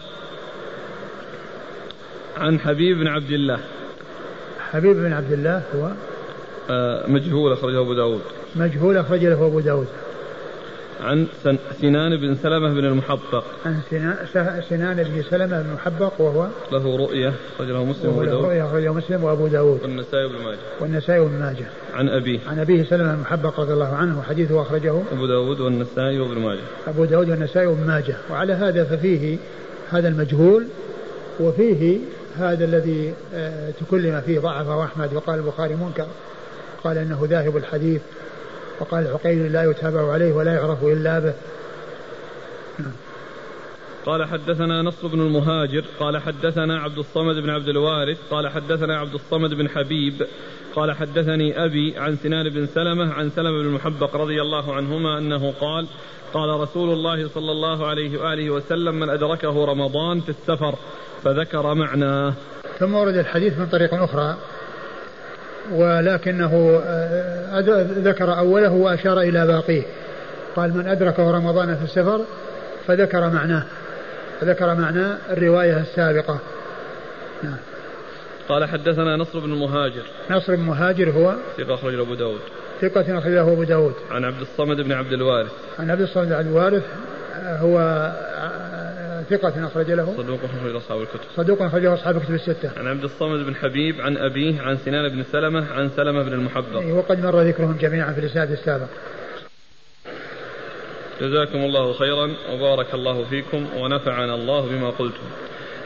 عن حبيب بن عبد الله. حبيب بن عبد الله هو؟ آه، مجهول أخرجه أبو داود. مجهول أخرج له أبو داود. عن سنان بن سلمة بن المحبق. عن سنان بن سلمة بن المحبق وهو له رؤية أخرجه مسلم وأبو داود. رؤية أخرجه مسلم وأبو داود. والنسائي بن ماجه. والنسائي بن ماجه. عن أبيه. عن أبيه سلمة المحبق رضي الله عنه وحديثه أخرجه أبو داود والنسائي وابن ماجه. أبو داود والنسائي وابن ماجه. وعلى هذا ففيه هذا المجهول وفيه هذا الذي آه، تكلم فيه ضعفه أحمد وقال البخاري منكر. قال إنه ذاهب الحديث. وقال عقيل لا يتابع عليه ولا يعرف إلا به. قال حدثنا نصر بن المهاجر قال حدثنا عبد الصمد بن عبد الوارث قال حدثنا عبد الصمد بن حبيب قال حدثني أبي عن سنان بن سلمة عن سلمة بن المحبق رضي الله عنهما أنه قال قال رسول الله صلى الله عليه وآله وسلم من أدركه رمضان في السفر فذكر معناه ثم ورد الحديث من طريق أخرى ولكنه آه، ذكر أوله وأشار إلى باقيه. قال من أدركه رمضان في السفر فذكر معناه فذكر معنى الرواية السابقة. نعم. قال حدثنا نصر بن المهاجر نصر بن المهاجر هو؟ ثقة أخرجه أبو داود. ثقة أخرجه أبو داود. عن عبد الصمد بن عبد الوارث. عن عبد الصمد بن عبد الوارث هو ثقة أخرج له. صدوق أخرج أصحاب الكتب. صدوق أخرج له أصحاب الكتب الستة. عن عبد الصمد بن حبيب عن أبيه عن سنان بن سلمة عن سلمة بن المحبب إيه، وقد مر ذكرهم جميعا في الإسناد السابق جزاكم الله خيرا وبارك الله فيكم ونفعنا الله بما قلتم.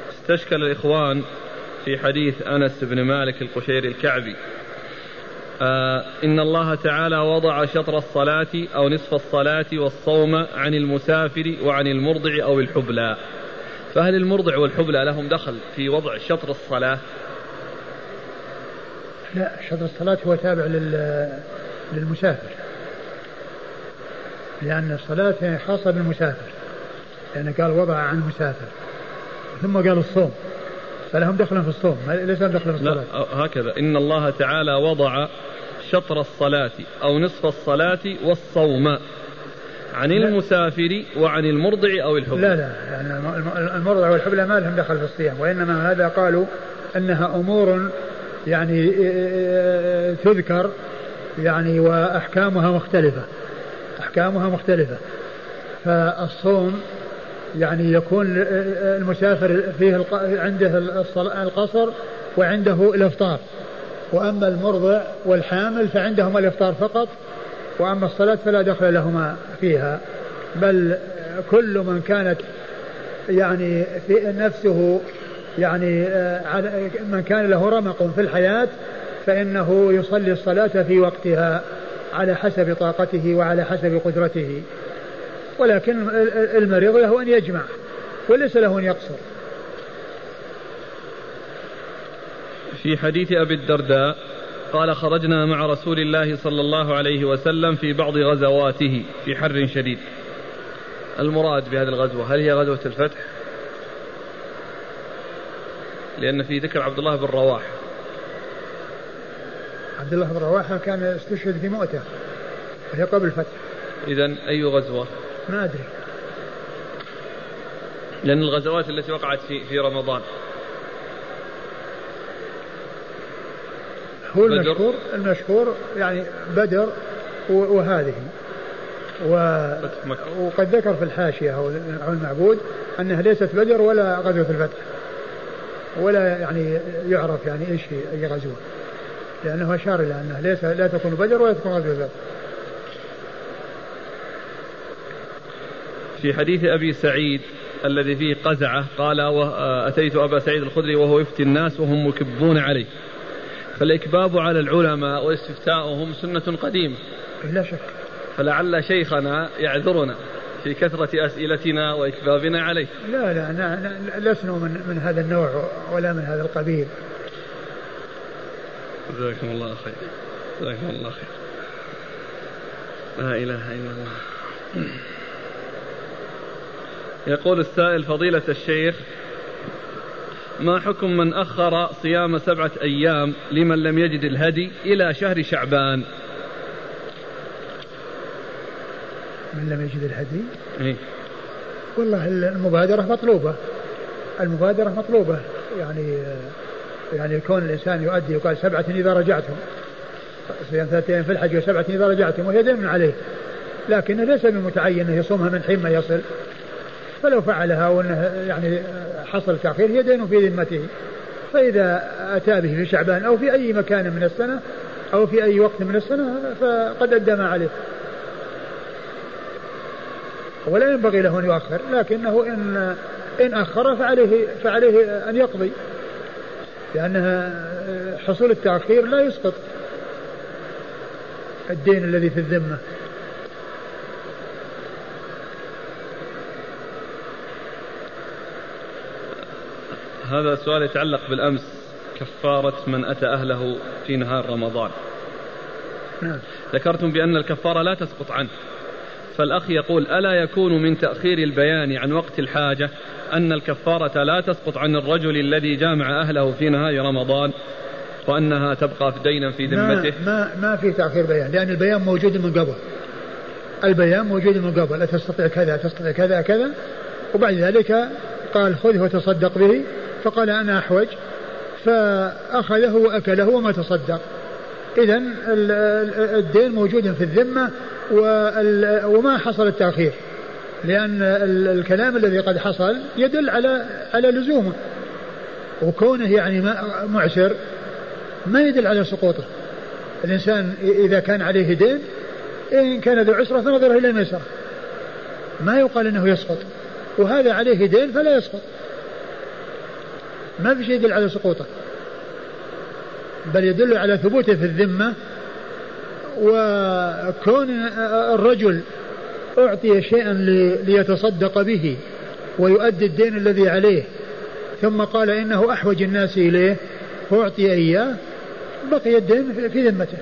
استشكل الإخوان في حديث أنس بن مالك القشيري الكعبي. آه إن الله تعالى وضع شطر الصلاة أو نصف الصلاة والصوم عن المسافر وعن المرضع أو الحبلى. فهل المرضع والحبلى لهم دخل في وضع شطر الصلاة؟ لا شطر الصلاة هو تابع للمسافر. لأن الصلاة خاصة بالمسافر لأنه قال وضع عن المسافر ثم قال الصوم. فلهم دخل في الصوم. ليس لهم دخل في الصلاة. لا هكذا. إن الله تعالى وضع شطر الصلاة أو نصف الصلاة والصوم عن لا. المسافر وعن المرضع أو الحبلى لا لا. يعني المرضع والحبلى ما لهم دخل في الصيام. وإنما هذا قالوا أنها أمور يعني تذكر يعني وأحكامها مختلفة. أحكامها مختلفة. فالصوم يعني يكون المسافر فيه عنده القصر وعنده الإفطار. وأما المرضع والحامل فعندهما الإفطار فقط وأما الصلاة فلا دخل لهما فيها. بل كل من كانت يعني في نفسه يعني من كان له رمق في الحياة فإنه يصلي الصلاة في وقتها على حسب طاقته وعلى حسب قدرته. ولكن المريض له أن يجمع وليس له أن يقصر. في حديث أبي الدرداء قال خرجنا مع رسول الله صلى الله عليه وسلم في بعض غزواته في حر شديد. المراد بهذه الغزوة هل هي غزوة الفتح؟ لأن في ذكر عبد الله بن رواحة. عبد الله بن رواحة كان استشهد في مؤتة وهي قبل الفتح. إذا أي غزوة؟ ما أدري. لأن الغزوات التي وقعت في في رمضان. هو المشهور المشهور يعني بدر وهذه. و وقد ذكر في الحاشية أو المعبود أنها ليست بدر ولا غزوة الفتح. ولا يعني يعرف يعني إيش أي غزوة. لأنه أشار إلى أنها ليس لا تكون بدر ولا تكون غزوة الفتح. في حديث أبي سعيد الذي فيه قزعة قال أتيت أبا سعيد الخدري وهو يفتي الناس وهم مكبون عليه. فالإكباب على العلماء واستفتاؤهم سنة قديمة لا شك. فلعل شيخنا يعذرنا في كثرة أسئلتنا وإكبابنا عليه. لا لا لسنا من, من هذا النوع ولا من هذا القبيل. جزاكم الله خير. جزاكم الله خير. لا إله إلا الله. يقول السائل فضيلة الشيخ ما حكم من أخر صيام سبعة أيام لمن لم يجد الهدي إلى شهر شعبان؟ من لم يجد الهدي؟ إيه؟ والله المبادرة مطلوبة. المبادرة مطلوبة. يعني يعني كون الإنسان يؤدي يقال سبعة إذا رجعتم. صيام ثلاثة في الحج وسبعة إذا رجعتم وهي دين عليه. لكنه ليس بمتعين أنه يصومها من حين ما يصل. فلو فعلها وأنه يعني حصل تأخير هي دين في ذمته. فإذا أتى به في شعبان أو في أي مكان من السنة أو في أي وقت من السنة فقد أدى ما عليه. ولا ينبغي له أن يؤخر لكنه إن إن أخر فعليه فعليه أن يقضي. لأنها حصول التأخير لا يسقط الدين الذي في الذمة. هذا سؤال يتعلق بالأمس. كفارة من أتى أهله في نهار رمضان. نعم. ذكرتم بأن الكفارة لا تسقط عنه. فالأخ يقول ألا يكون من تأخير البيان عن وقت الحاجة أن الكفارة لا تسقط عن الرجل الذي جامع أهله في نهاية رمضان وأنها تبقى في دينا في ذمته؟ ما, ما, ما في تأخير بيان لأن البيان موجود من قبل. البيان موجود من قبل لا تستطيع كذا تستطيع كذا كذا. وبعد ذلك قال خذه وتصدق به. فقال أنا أحوج فأخذه وأكله وما تصدق. إذا الدين موجود في الذمة وما حصل التأخير لأن الكلام الذي قد حصل يدل على على لزومه. وكونه يعني معسر ما يدل على سقوطه. الإنسان إذا كان عليه دين إن كان ذو عسرة فنظر إلى الميسرة. ما يقال أنه يسقط وهذا عليه دين فلا يسقط. ما في شيء يدل على سقوطه بل يدل على ثبوته في الذمة وكون الرجل أعطي شيئا ليتصدق به ويؤدي الدين الذي عليه ثم قال إنه أحوج الناس إليه فأعطي إياه بقي الدين في ذمته.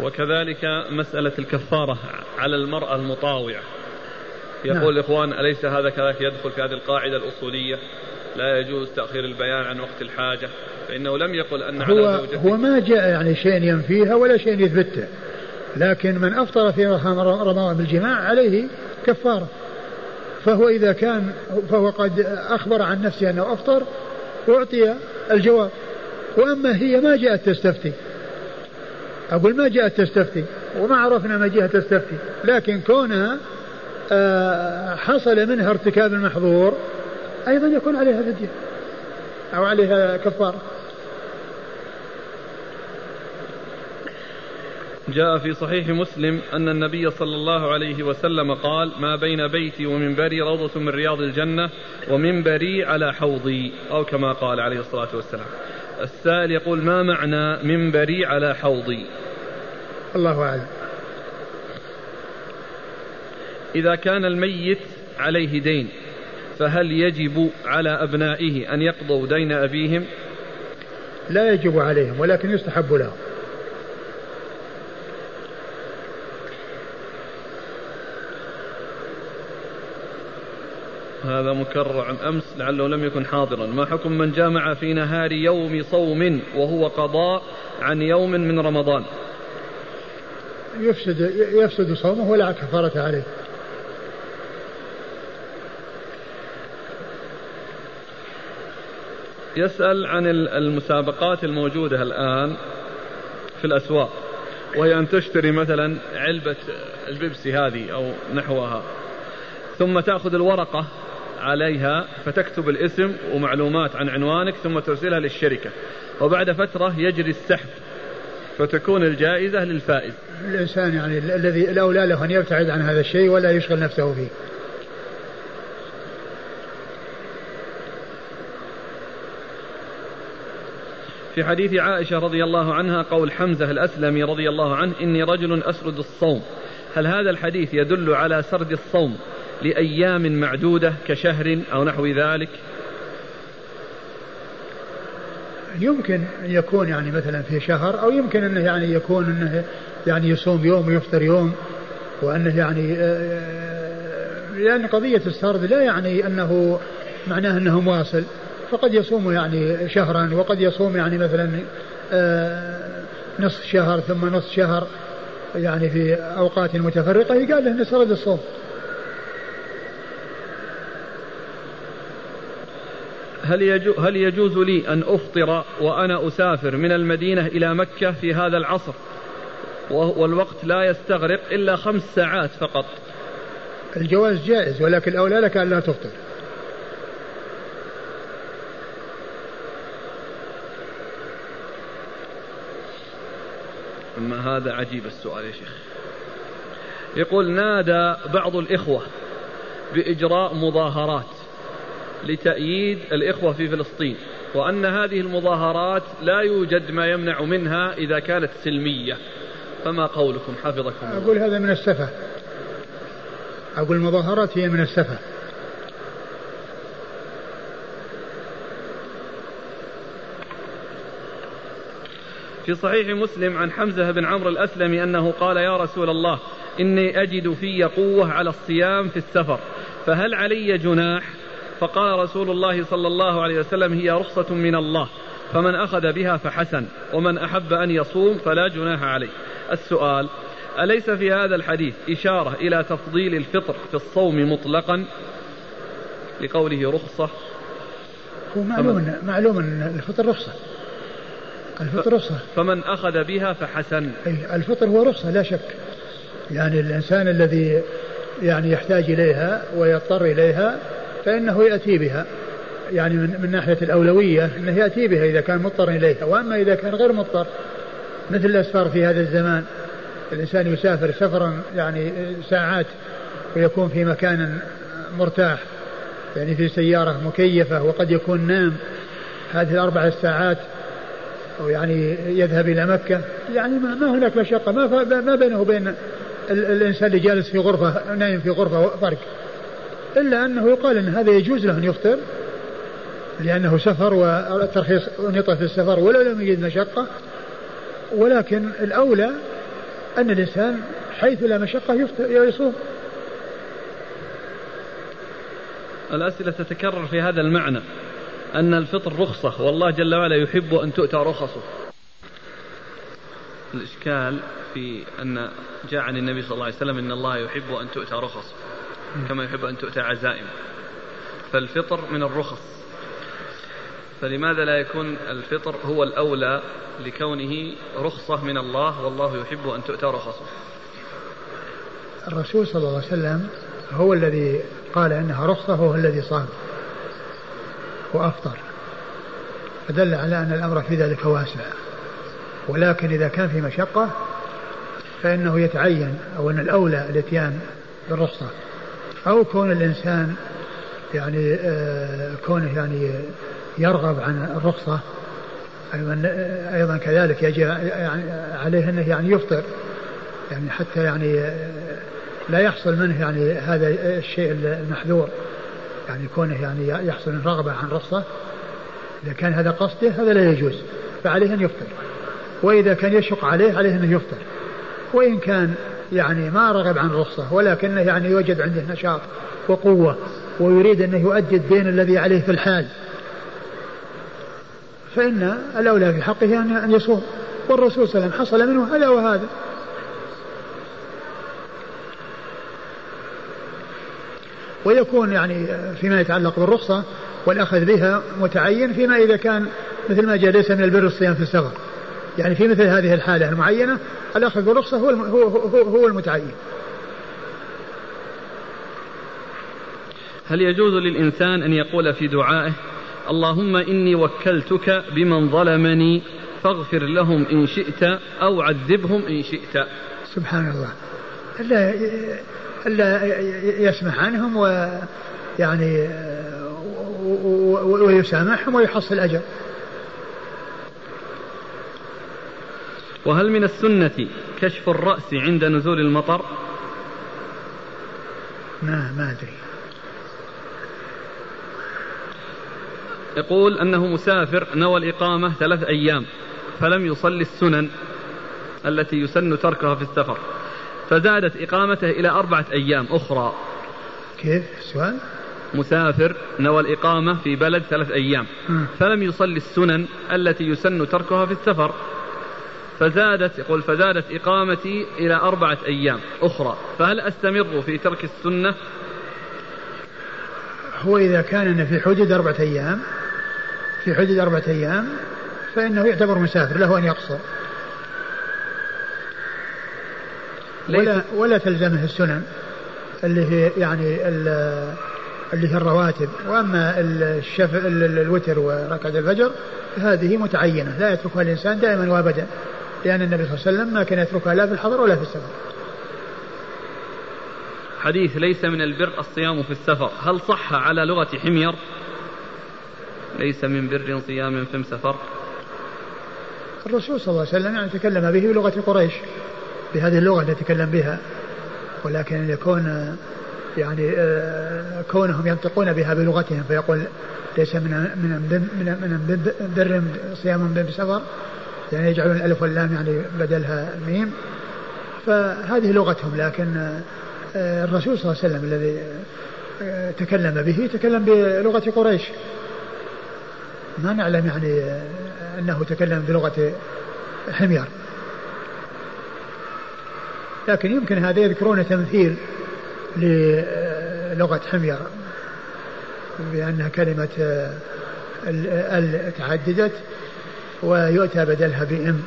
وكذلك مسألة الكفارة على المرأة المطاوعة. يقول نعم. الإخوان أليس هذا كذلك يدخل في هذه القاعدة الأصولية؟ لا يجوز تأخير البيان عن وقت الحاجة فإنه لم يقل أن هو على هو ما جاء يعني شيء ينفيها ولا شيء يثبته لكن من أفطر في رمضان بالجماع عليه كفارة. فهو إذا كان فهو قد أخبر عن نفسه أنه أفطر أعطي الجواب. وأما هي ما جاءت تستفتي. أقول ما جاءت تستفتي وما عرفنا ما جاءت تستفتي لكن كونها حصل منها ارتكاب المحظور أيضا يكون عليها فدية أو عليها كفارة. جاء في صحيح مسلم أن النبي صلى الله عليه وسلم قال ما بين بيتي ومنبري روضة من رياض الجنة ومنبري على حوضي. أو كما قال عليه الصلاة والسلام. السائل يقول ما معنى منبري على حوضي؟ الله أعلم. إذا كان الميت عليه دين فهل يجب على أبنائه أن يقضوا دين أبيهم؟ لا يجب عليهم ولكن يستحب لهم. هذا مكرر عن أمس لعله لم يكن حاضرا. ما حكم من جامع في نهار يوم صوم وهو قضاء عن يوم من رمضان؟ يفسد يفسد صومه ولا كفارة عليه. يسأل عن المسابقات الموجودة الآن في الأسواق وهي أن تشتري مثلا علبة البيبسي هذه أو نحوها ثم تأخذ الورقة عليها فتكتب الاسم ومعلومات عن عنوانك ثم ترسلها للشركة وبعد فترة يجري السحب فتكون الجائزة للفائز. الإنسان يعني الذي الأولى له أن يبتعد عن هذا الشيء ولا يشغل نفسه فيه. في حديث عائشة رضي الله عنها قول حمزة الأسلمي رضي الله عنه إني رجل أسرد الصوم. هل هذا الحديث يدل على سرد الصوم لأيام معدودة كشهر أو نحو ذلك؟ يمكن أن يكون يعني مثلا في شهر أو يمكن أنه يعني يكون أنه يعني يصوم يوم ويفطر يوم وأنه يعني آه، لأن قضية السرد لا يعني أنه معناه أنه مواصل. فقد يصوم يعني شهرا وقد يصوم يعني مثلا آه، نصف شهر ثم نصف شهر يعني في أوقات متفرقة يقال له نسرد الصوم. هل يجوز, هل يجوز لي أن أفطر وأنا أسافر من المدينة إلى مكة في هذا العصر؟ والوقت لا يستغرق إلا خمس ساعات فقط. الجواز جائز ولكن الأولى لك أن لا تفطر. أما هذا عجيب السؤال يا شيخ. يقول نادى بعض الإخوة بإجراء مظاهرات لتأييد الإخوة في فلسطين وأن هذه المظاهرات لا يوجد ما يمنع منها إذا كانت سلمية. فما قولكم؟ حفظكم الله. أقول هذا من السفة. أقول المظاهرات هي من السفة. في صحيح مسلم عن حمزة بن عمرو الأسلمي أنه قال يا رسول الله إني أجد في قوة على الصيام في السفر فهل علي جناح? فقال رسول الله صلى الله عليه وسلم هي رخصة من الله فمن أخذ بها فحسن ومن أحب أن يصوم فلا جناح عليه. السؤال أليس في هذا الحديث إشارة إلى تفضيل الفطر في الصوم مطلقا؟ لقوله رخصة. هو معلوم معلوم أن الفطر رخصة. الفطر رخصة. فمن أخذ بها فحسن. أي الفطر هو رخصة لا شك. يعني الإنسان الذي يعني يحتاج إليها ويضطر إليها فإنه يأتي بها. يعني من, من ناحية الأولوية أنه يأتي بها إذا كان مضطر إليها. وأما إذا كان غير مضطر مثل الأسفار في هذا الزمان. الإنسان يسافر سفرا يعني ساعات ويكون في مكان مرتاح يعني في سيارة مكيفة وقد يكون نام. هذه الأربع ساعات أو يعني يذهب إلى مكة. يعني ما هناك مشقة. ما ما بينه وبين الإنسان اللي جالس في غرفة نايم في غرفة فرق. إلا أنه يقال أن هذا يجوز له أن يفطر لأنه سفر والترخيص نطة في السفر ولو لم يجد مشقة. ولكن الأولى أن الإنسان حيث لا مشقة يصوم. الأسئلة تتكرر في هذا المعنى. أن الفطر رخصة. والله جل وعلا يحب أن تؤتى رخصه. الإشكال في أن جاء عن النبي صلى الله عليه وسلم أن الله يحب أن تؤتى رخصه كما يحب أن تؤتى عزائم. فالفطر من الرخص. فلماذا لا يكون الفطر هو الأولى لكونه رخصة من الله والله يحب أن تؤتى رخصه؟ الرسول صلى الله عليه وسلم هو الذي قال إنها رخصة هو الذي صام. وافطر فدل على أن الأمر في ذلك واسع. ولكن إذا كان في مشقة فإنه يتعين أو أن الأولى الإتيان بالرخصة. أو كون الإنسان يعني آه كونه يعني يرغب عن الرخصة أيضا أيضا كذلك يجب يعني عليه أنه يعني يفطر. يعني حتى يعني آه، لا يحصل منه يعني هذا الشيء المحذور. يعني كونه يعني يحصل رغبة عن رخصة إذا كان هذا قصده هذا لا يجوز فعليه أن يفطر. وإذا كان يشق عليه عليه أن يفطر. وإن كان يعني ما رغب عن رخصة ولكنه يعني يوجد عنده نشاط وقوة ويريد أنه يؤدي الدين الذي عليه في الحال. فإن الأولى في حقه أن يصوم. والرسول صلى الله عليه وسلم حصل منه هذا وهذا. ويكون يعني فيما يتعلق بالرخصة والأخذ بها متعين فيما إذا كان مثل ما جاء ليس من البر الصيام في السفر. يعني في مثل هذه الحالة المعينة الأخذ بالرخصة هو هو هو, هو المتعين. هل يجوز للإنسان أن يقول في دعائه اللهم إني وكلتك بمن ظلمني فاغفر لهم إن شئت أو عذبهم إن شئت سبحان الله. لا ألا يسمح عنهم ويعني ويسامحهم ويحصل أجر وهل من السنة كشف الرأس عند نزول المطر؟ ما ما أدري. يقول أنه مسافر نوى الإقامة ثلاث أيام فلم يصلي السنن التي يسن تركها في السفر. فزادت إقامته إلى أربعة أيام أخرى. كيف؟ السؤال مسافر نوى الإقامة في بلد ثلاث أيام. فلم يصلي السنن التي يسن تركها في السفر. فزادت يقول فزادت إقامتي إلى أربعة أيام أخرى. فهل أستمر في ترك السنة؟ هو إذا كان في حدود أربعة أيام في حدود أربعة أيام فإنه يعتبر مسافر له أن يقصر. ولا ولا تلزمه السنن اللي هي يعني اللي هي الرواتب وأما الشف الوتر وركعة الفجر هذه متعينة لا يتركها الإنسان دائما وابدا لأن النبي صلى الله عليه وسلم ما كان يتركها لا في الحضر ولا في السفر. حديث ليس من البر الصيام في السفر هل صح على لغة حمير؟ ليس من بر صيام في سفر الرسول صلى الله عليه وسلم يعني تكلم به بلغة قريش بهذه اللغة التي تكلم بها ولكن يكون يعني آه، كونهم ينطقون بها بلغتهم فيقول ليس من من من من بر صيام بسفر يعني يجعلون الألف واللام يعني بدلها الميم فهذه لغتهم لكن آه، الرسول صلى الله عليه وسلم الذي آه، تكلم به تكلم بلغة قريش. ما نعلم يعني أنه تكلم بلغة حمير. لكن يمكن هذا يذكرون تمثيل للغة حمير بأنها كلمة ال تعددت ويؤتى بدلها بإم.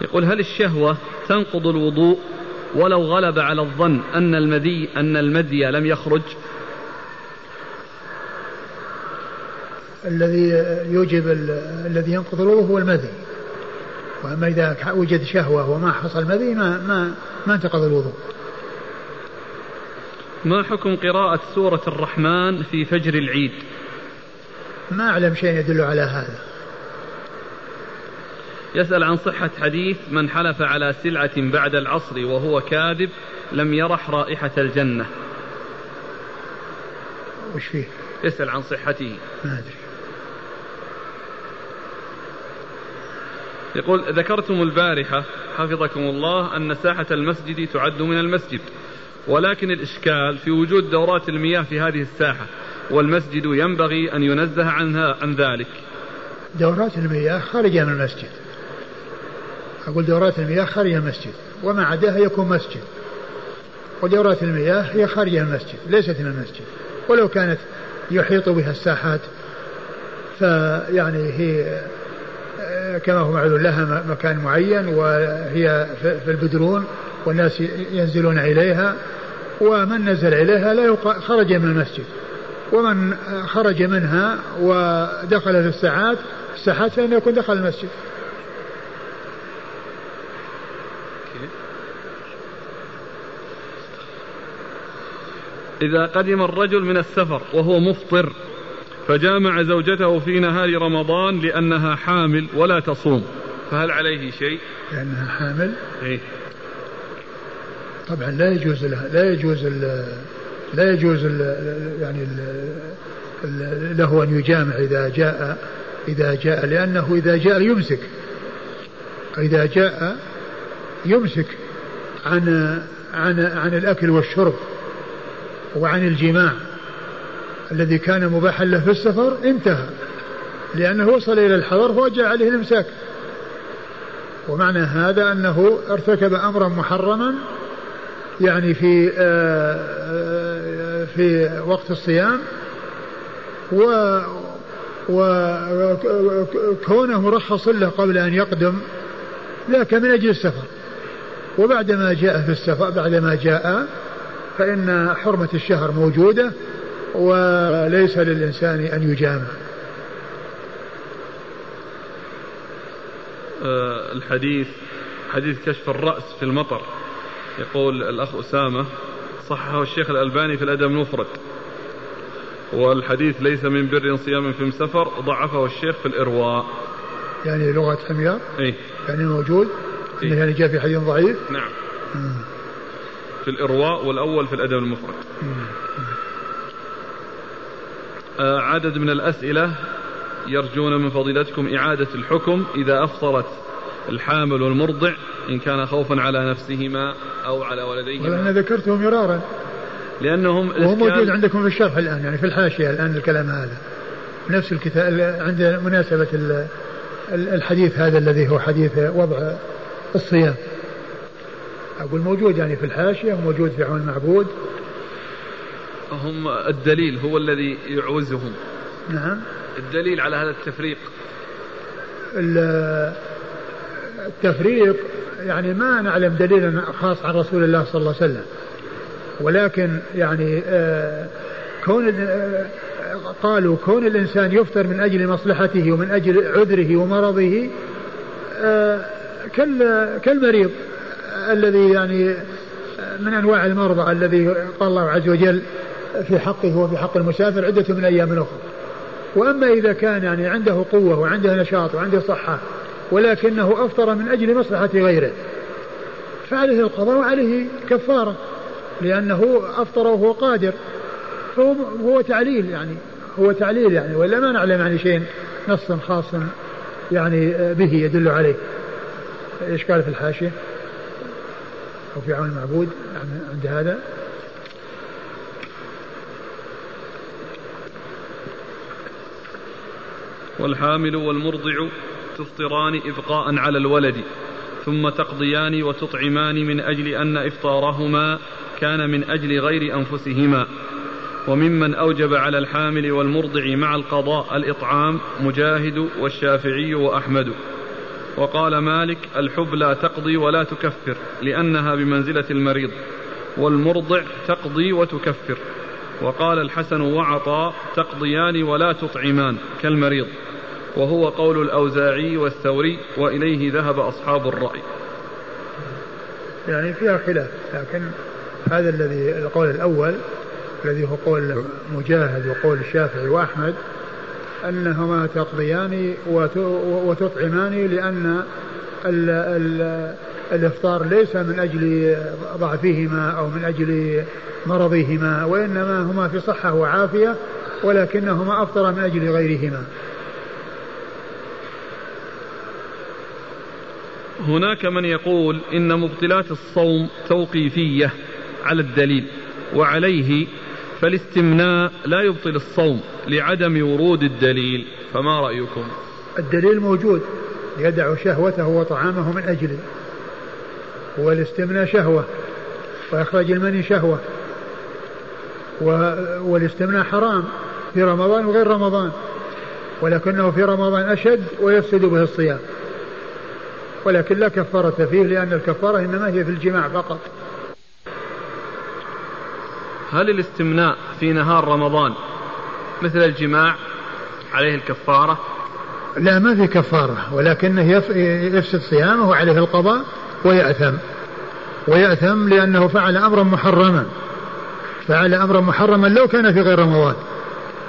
يقول هل الشهوة تنقض الوضوء ولو غلب على الظن أن المذي أن المذي لم يخرج؟ الذي يوجب الذي ينقض الوضوء هو المذي وأما إذا وجد شهوة وما حصل مذي ما ما ما انتقض الوضوء ما حكم قراءة سورة الرحمن في فجر العيد؟ ما أعلم شيء يدل على هذا. يسأل عن صحة حديث من حلف على سلعة بعد العصر وهو كاذب لم يرح رائحة الجنة. وش فيه؟ يسأل عن صحته. ما أدري. يقول ذكرتم البارحة حفظكم الله أن ساحة المسجد تعد من المسجد ولكن الإشكال في وجود دورات المياه في هذه الساحة والمسجد ينبغي أن ينزه عنها عن ذلك. دورات المياه خارجة من المسجد. أقول دورات المياه خارج المسجد وما عداها يكون مسجد. ودورات المياه هي خارج المسجد ليست من المسجد. ولو كانت يحيط بها الساحات فيعني هي كما هو معلوم لها مكان معين وهي في البدرون والناس ينزلون إليها ومن نزل إليها لا خرج من المسجد. ومن خرج منها ودخل في الساعات الساحات فإنه يكون دخل المسجد. إذا قدم الرجل من السفر وهو مفطر فجامع زوجته في نهار رمضان لأنها حامل ولا تصوم فهل عليه شيء؟ لأنها حامل؟ إيه؟ طبعا لا يجوز لها لا يجوز لا يجوز يعني له أن يجامع إذا جاء إذا جاء لأنه إذا جاء يمسك إذا جاء يمسك عن عن عن الأكل والشرب وعن الجماع الذي كان مباحا له في السفر انتهى. لأنه وصل إلى الحضر فوجع عليه الإمساك. ومعنى هذا أنه ارتكب أمرا محرما يعني في آه، آه، في وقت الصيام و وكونه مرخص له قبل أن يقدم ذاك من أجل السفر. وبعدما جاء في السفر بعدما جاء فإن حرمة الشهر موجودة وليس للإنسان أن يجامع. أه الحديث حديث كشف الرأس في المطر. يقول الأخ أسامة صححه الشيخ الألباني في الأدب المفرد. والحديث ليس من بر صيام في سفر ضعفه الشيخ في الإرواء. يعني لغة حمير إيه؟ يعني موجود إيه؟ يعني جاء في حديث ضعيف؟ نعم. مم. في الإرواء والأول في الأدب المفرد. مم. عدد من الأسئلة يرجون من فضيلتكم إعادة الحكم إذا أفطرت الحامل والمرضع إن كان خوفا على نفسهما أو على ولديهما. أنا ذكرته مرارا. لأنهم وهو موجود عندكم في الشرح الآن يعني في الحاشية الآن الكلام هذا. نفس الكتاب عند مناسبة الحديث هذا الذي هو حديث وضع الصيام. أقول موجود يعني في الحاشية موجود في عون المعبود هم الدليل هو الذي يعوزهم. نعم. الدليل على هذا التفريق. التفريق يعني ما نعلم دليلا خاص عن رسول الله صلى الله عليه وسلم. ولكن يعني آه، كون آه، قالوا كون الإنسان يفطر من أجل مصلحته ومن أجل عذره ومرضه آه، كالمريض الذي يعني من أنواع المرضى الذي قال الله عز وجل في حقه وفي حق المسافر عدة من أيام أخرى. وأما إذا كان يعني عنده قوة وعنده نشاط وعنده صحة ولكنه أفطر من أجل مصلحة غيره فعليه القضاء وعليه كفارة لأنه أفطر وهو قادر. فهو هو تعليل يعني هو تعليل يعني ولا ما نعلم يعني شيء نص خاص يعني به يدل عليه. إيش قال في الحاشية؟ أو في عون المعبود عند هذا؟ والحامل والمرضع تفطران إبقاء على الولد ثم تقضيان وتطعمان من أجل أن إفطارهما كان من أجل غير أنفسهما. وممن أوجب على الحامل والمرضع مع القضاء الإطعام مجاهد والشافعي وأحمد. وقال مالك الحب لا تقضي ولا تكفر لأنها بمنزلة المريض والمرضع تقضي وتكفر. وقال الحسن وعطاء تقضيان ولا تطعمان كالمريض. وهو قول الأوزاعي والثوري وإليه ذهب أصحاب الرأي. يعني فيها خلاف لكن هذا الذي القول الأول الذي هو قول مجاهد وقول الشافعي وأحمد أنهما تقضيان وتطعمان لأن ال ال الإفطار ليس من أجل ضعفهما أو من أجل مرضهما وإنما هما في صحة وعافية ولكنهما أفطر من أجل غيرهما. هناك من يقول إن مبطلات الصوم توقيفية على الدليل وعليه فالاستمناء لا يبطل الصوم لعدم ورود الدليل فما رأيكم؟ الدليل موجود يدع شهوته وطعامه من أجله والاستمناء شهوة وإخراج المني شهوة والاستمناء حرام في رمضان وغير رمضان ولكنه في رمضان أشد ويفسد به الصيام. ولكن لا كفارة فيه لأن الكفارة إنما هي في الجماع فقط. هل الاستمناء في نهار رمضان مثل الجماع عليه الكفارة؟ لا ما في كفارة ولكنه يفسد صيامه وعليه القضاء ويأثم. ويأثم لأنه فعل أمرا محرما. فعل أمرا محرما لو كان في غير رمضان.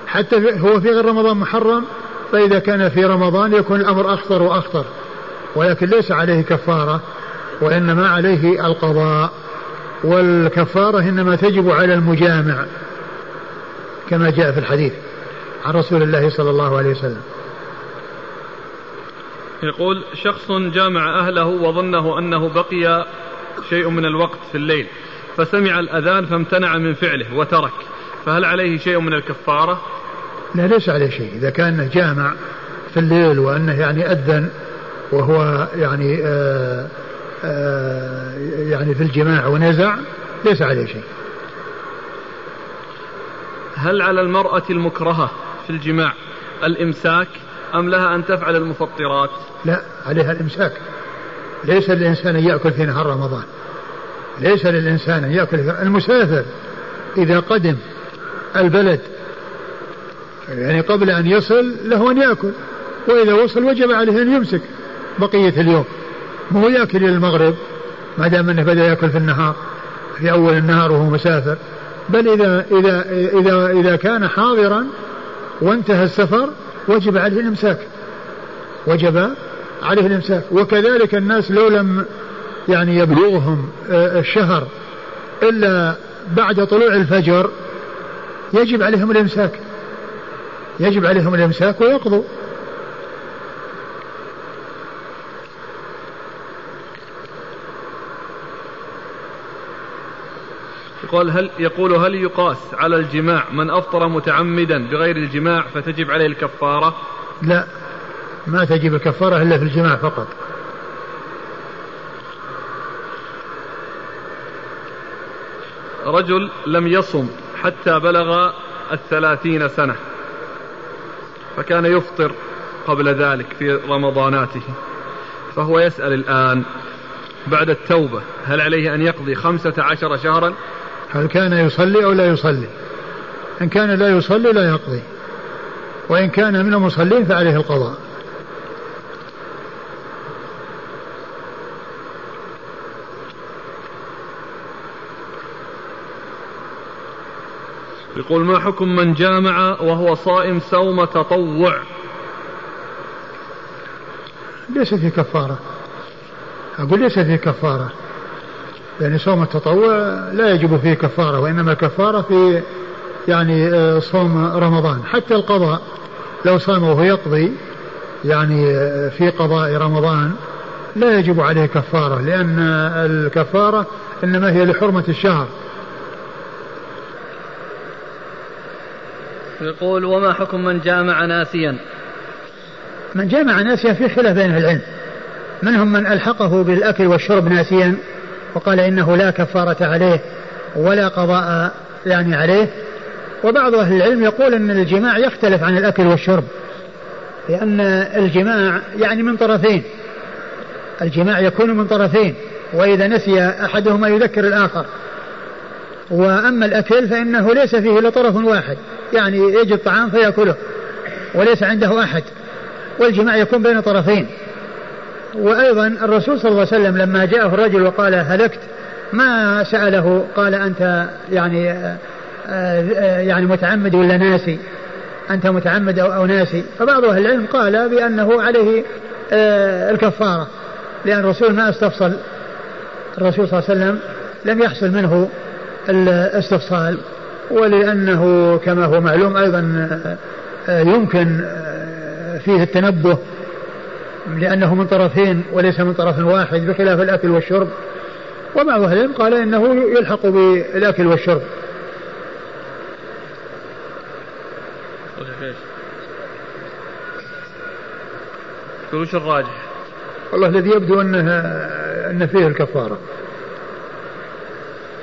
حتى هو في غير رمضان محرم فإذا كان في رمضان يكون الأمر أخطر وأخطر. ولكن ليس عليه كفارة وإنما عليه القضاء. والكفارة إنما تجب على المجامع كما جاء في الحديث عن رسول الله صلى الله عليه وسلم. يقول شخص جامع أهله وظنه أنه بقي شيء من الوقت في الليل فسمع الأذان فامتنع من فعله وترك فهل عليه شيء من الكفارة؟ لا ليس عليه شيء. إذا كان جامع في الليل وأنه يعني أذن وهو يعني آآ آآ يعني في الجماع ونزع ليس عليه شيء. هل على المرأة المكرهة في الجماع الإمساك أم لها أن تفعل المفطرات؟ لا عليها الإمساك. ليس للإنسان أن يأكل في نهار رمضان. ليس للإنسان أن يأكل في المسافر إذا قدم البلد يعني قبل أن يصل له أن يأكل وإذا وصل وجب عليه أن يمسك. بقية اليوم. مو يأكل إلى المغرب؟ ما دام أنه بدأ يأكل في النهار في أول النهار وهو مسافر. بل إذا إذا إذا إذا كان حاضرا وانتهى السفر وجب عليه الإمساك. وجب عليه الإمساك. وكذلك الناس لو لم يعني يبلغهم آه، الشهر إلا بعد طلوع الفجر يجب عليهم الإمساك. يجب عليهم الإمساك ويقضوا. يقول هل يقول هل يقاس على الجماع من أفطر متعمدا بغير الجماع فتجب عليه الكفارة؟ لا ما تجب الكفارة إلا في الجماع فقط. رجل لم يصم حتى بلغ الثلاثين سنة فكان يفطر قبل ذلك في رمضاناته فهو يسأل الآن بعد التوبة هل عليه أن يقضي خمسة عشر شهرا هل كان يصلي أو لا يصلي؟ إن كان لا يصلي لا يقضي. وإن كان من المصلين فعليه القضاء. يقول ما حكم من جامع وهو صائم صوم تطوع؟ ليس في كفارة. أقول ليس في كفارة. يعني صوم التطوع لا يجب فيه كفارة وإنما الكفارة في يعني آه، صوم رمضان. حتى القضاء لو صام وهو يقضي يعني آه، في قضاء رمضان لا يجب عليه كفارة لأن الكفارة إنما هي لحرمة الشهر. يقول وما حكم من جامع ناسيا؟ من جامع ناسيا في خلاف بين العلم. منهم من ألحقه بالأكل والشرب ناسيا. وقال إنه لا كفارة عليه ولا قضاء يعني عليه. وبعض أهل العلم يقول أن الجماع يختلف عن الأكل والشرب لأن الجماع يعني من طرفين الجماع يكون من طرفين وإذا نسي أحدهما يذكر الآخر. وأما الأكل فإنه ليس فيه إلا طرف واحد يعني يجد طعام فيأكله وليس عنده أحد. والجماع يكون بين طرفين. وأيضا الرسول صلى الله عليه وسلم لما جاءه الرجل وقال هلكت ما سأله قال أنت يعني آه، آه، يعني متعمد ولا ناسي؟ أنت متعمد أو ناسي؟ فبعض أهل العلم قال بأنه عليه آه، الكفارة لأن الرسول ما استفصل. الرسول صلى الله عليه وسلم لم يحصل منه الاستفصال ولأنه كما هو معلوم أيضا يمكن فيه التنبه لأنه من طرفين وليس من طرف واحد بخلاف الأكل والشرب وبعض أهل العلم قال إنه يلحق بالأكل والشرب وش الراجح؟ والله الذي يبدو انه أن فيه الكفارة.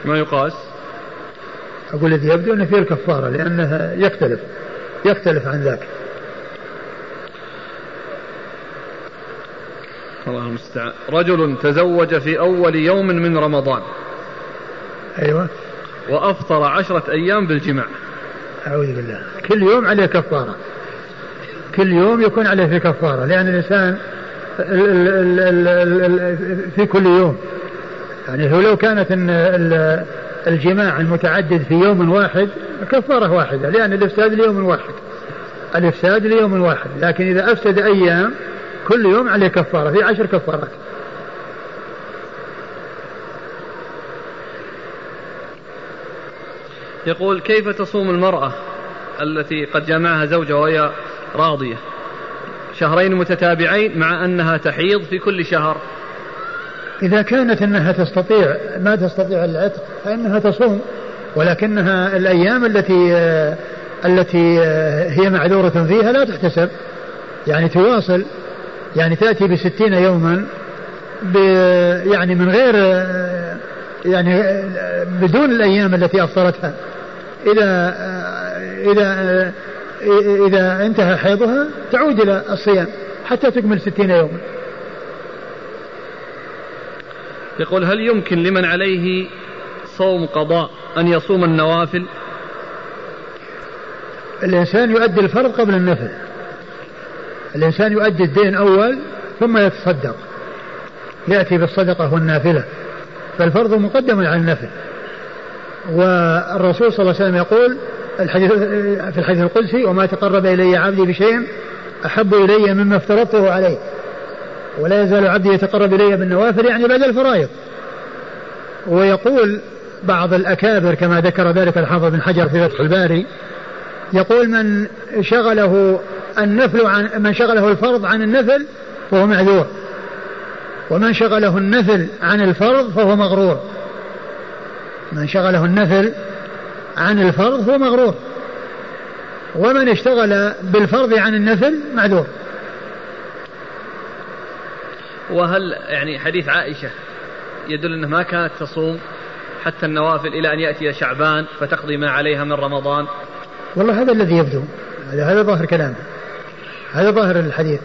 ما يقاس؟ أقول الذي يبدو أن فيه الكفارة لأنه يختلف يختلف عن ذاك. الله المستعان. رجل تزوج في أول يوم من رمضان. أيوة. وأفطر عشرة أيام بالجماع أعوذ بالله. كل يوم عليه كفارة. كل يوم يكون عليه في كفارة لأن الإنسان في كل يوم. يعني لو كانت الجماع المتعدد في يوم واحد كفارة واحدة لأن الإفساد ليوم واحد. الإفساد ليوم واحد. لكن إذا أفسد أيام كل يوم عليه كفارة في عشر كفارات. يقول كيف تصوم المرأة التي قد جمعها زوجها وهي راضية؟ شهرين متتابعين مع أنها تحيض في كل شهر. إذا كانت أنها تستطيع ما تستطيع العتق فإنها تصوم. ولكنها الأيام التي التي هي معذورة فيها لا تحتسب. يعني تواصل. يعني تأتي بستين يوما يعني من غير يعني بدون الأيام التي أفطرتها. إذا إذا إذا انتهى حيضها تعود إلى الصيام حتى تكمل ستين يوما. يقول هل يمكن لمن عليه صوم قضاء أن يصوم النوافل؟ الإنسان يؤدي الفرض قبل النفل. الإنسان يؤدي الدين أول ثم يتصدق. يأتي بالصدقة والنافلة. فالفرض مقدم على النفل. والرسول صلى الله عليه وسلم يقول الحديث في الحديث القدسي وما تقرب إلي عبدي بشيء أحب إلي مما افترضته عليه. ولا يزال عبدي يتقرب إلي بالنوافل يعني بعد الفرائض. ويقول بعض الأكابر كما ذكر ذلك الحافظ بن حجر في فتح الباري يقول من شغله النفل عن من شغله الفرض عن النفل فهو معذور. ومن شغله النفل عن الفرض فهو مغرور. من شغله النفل عن الفرض هو مغرور. ومن اشتغل بالفرض عن النفل معذور. وهل يعني حديث عائشة يدل أنها ما كانت تصوم حتى النوافل إلى أن يأتي شعبان فتقضي ما عليها من رمضان؟ والله هذا الذي يبدو. هذا هذا ظاهر كلامه هذا ظاهر الحديث.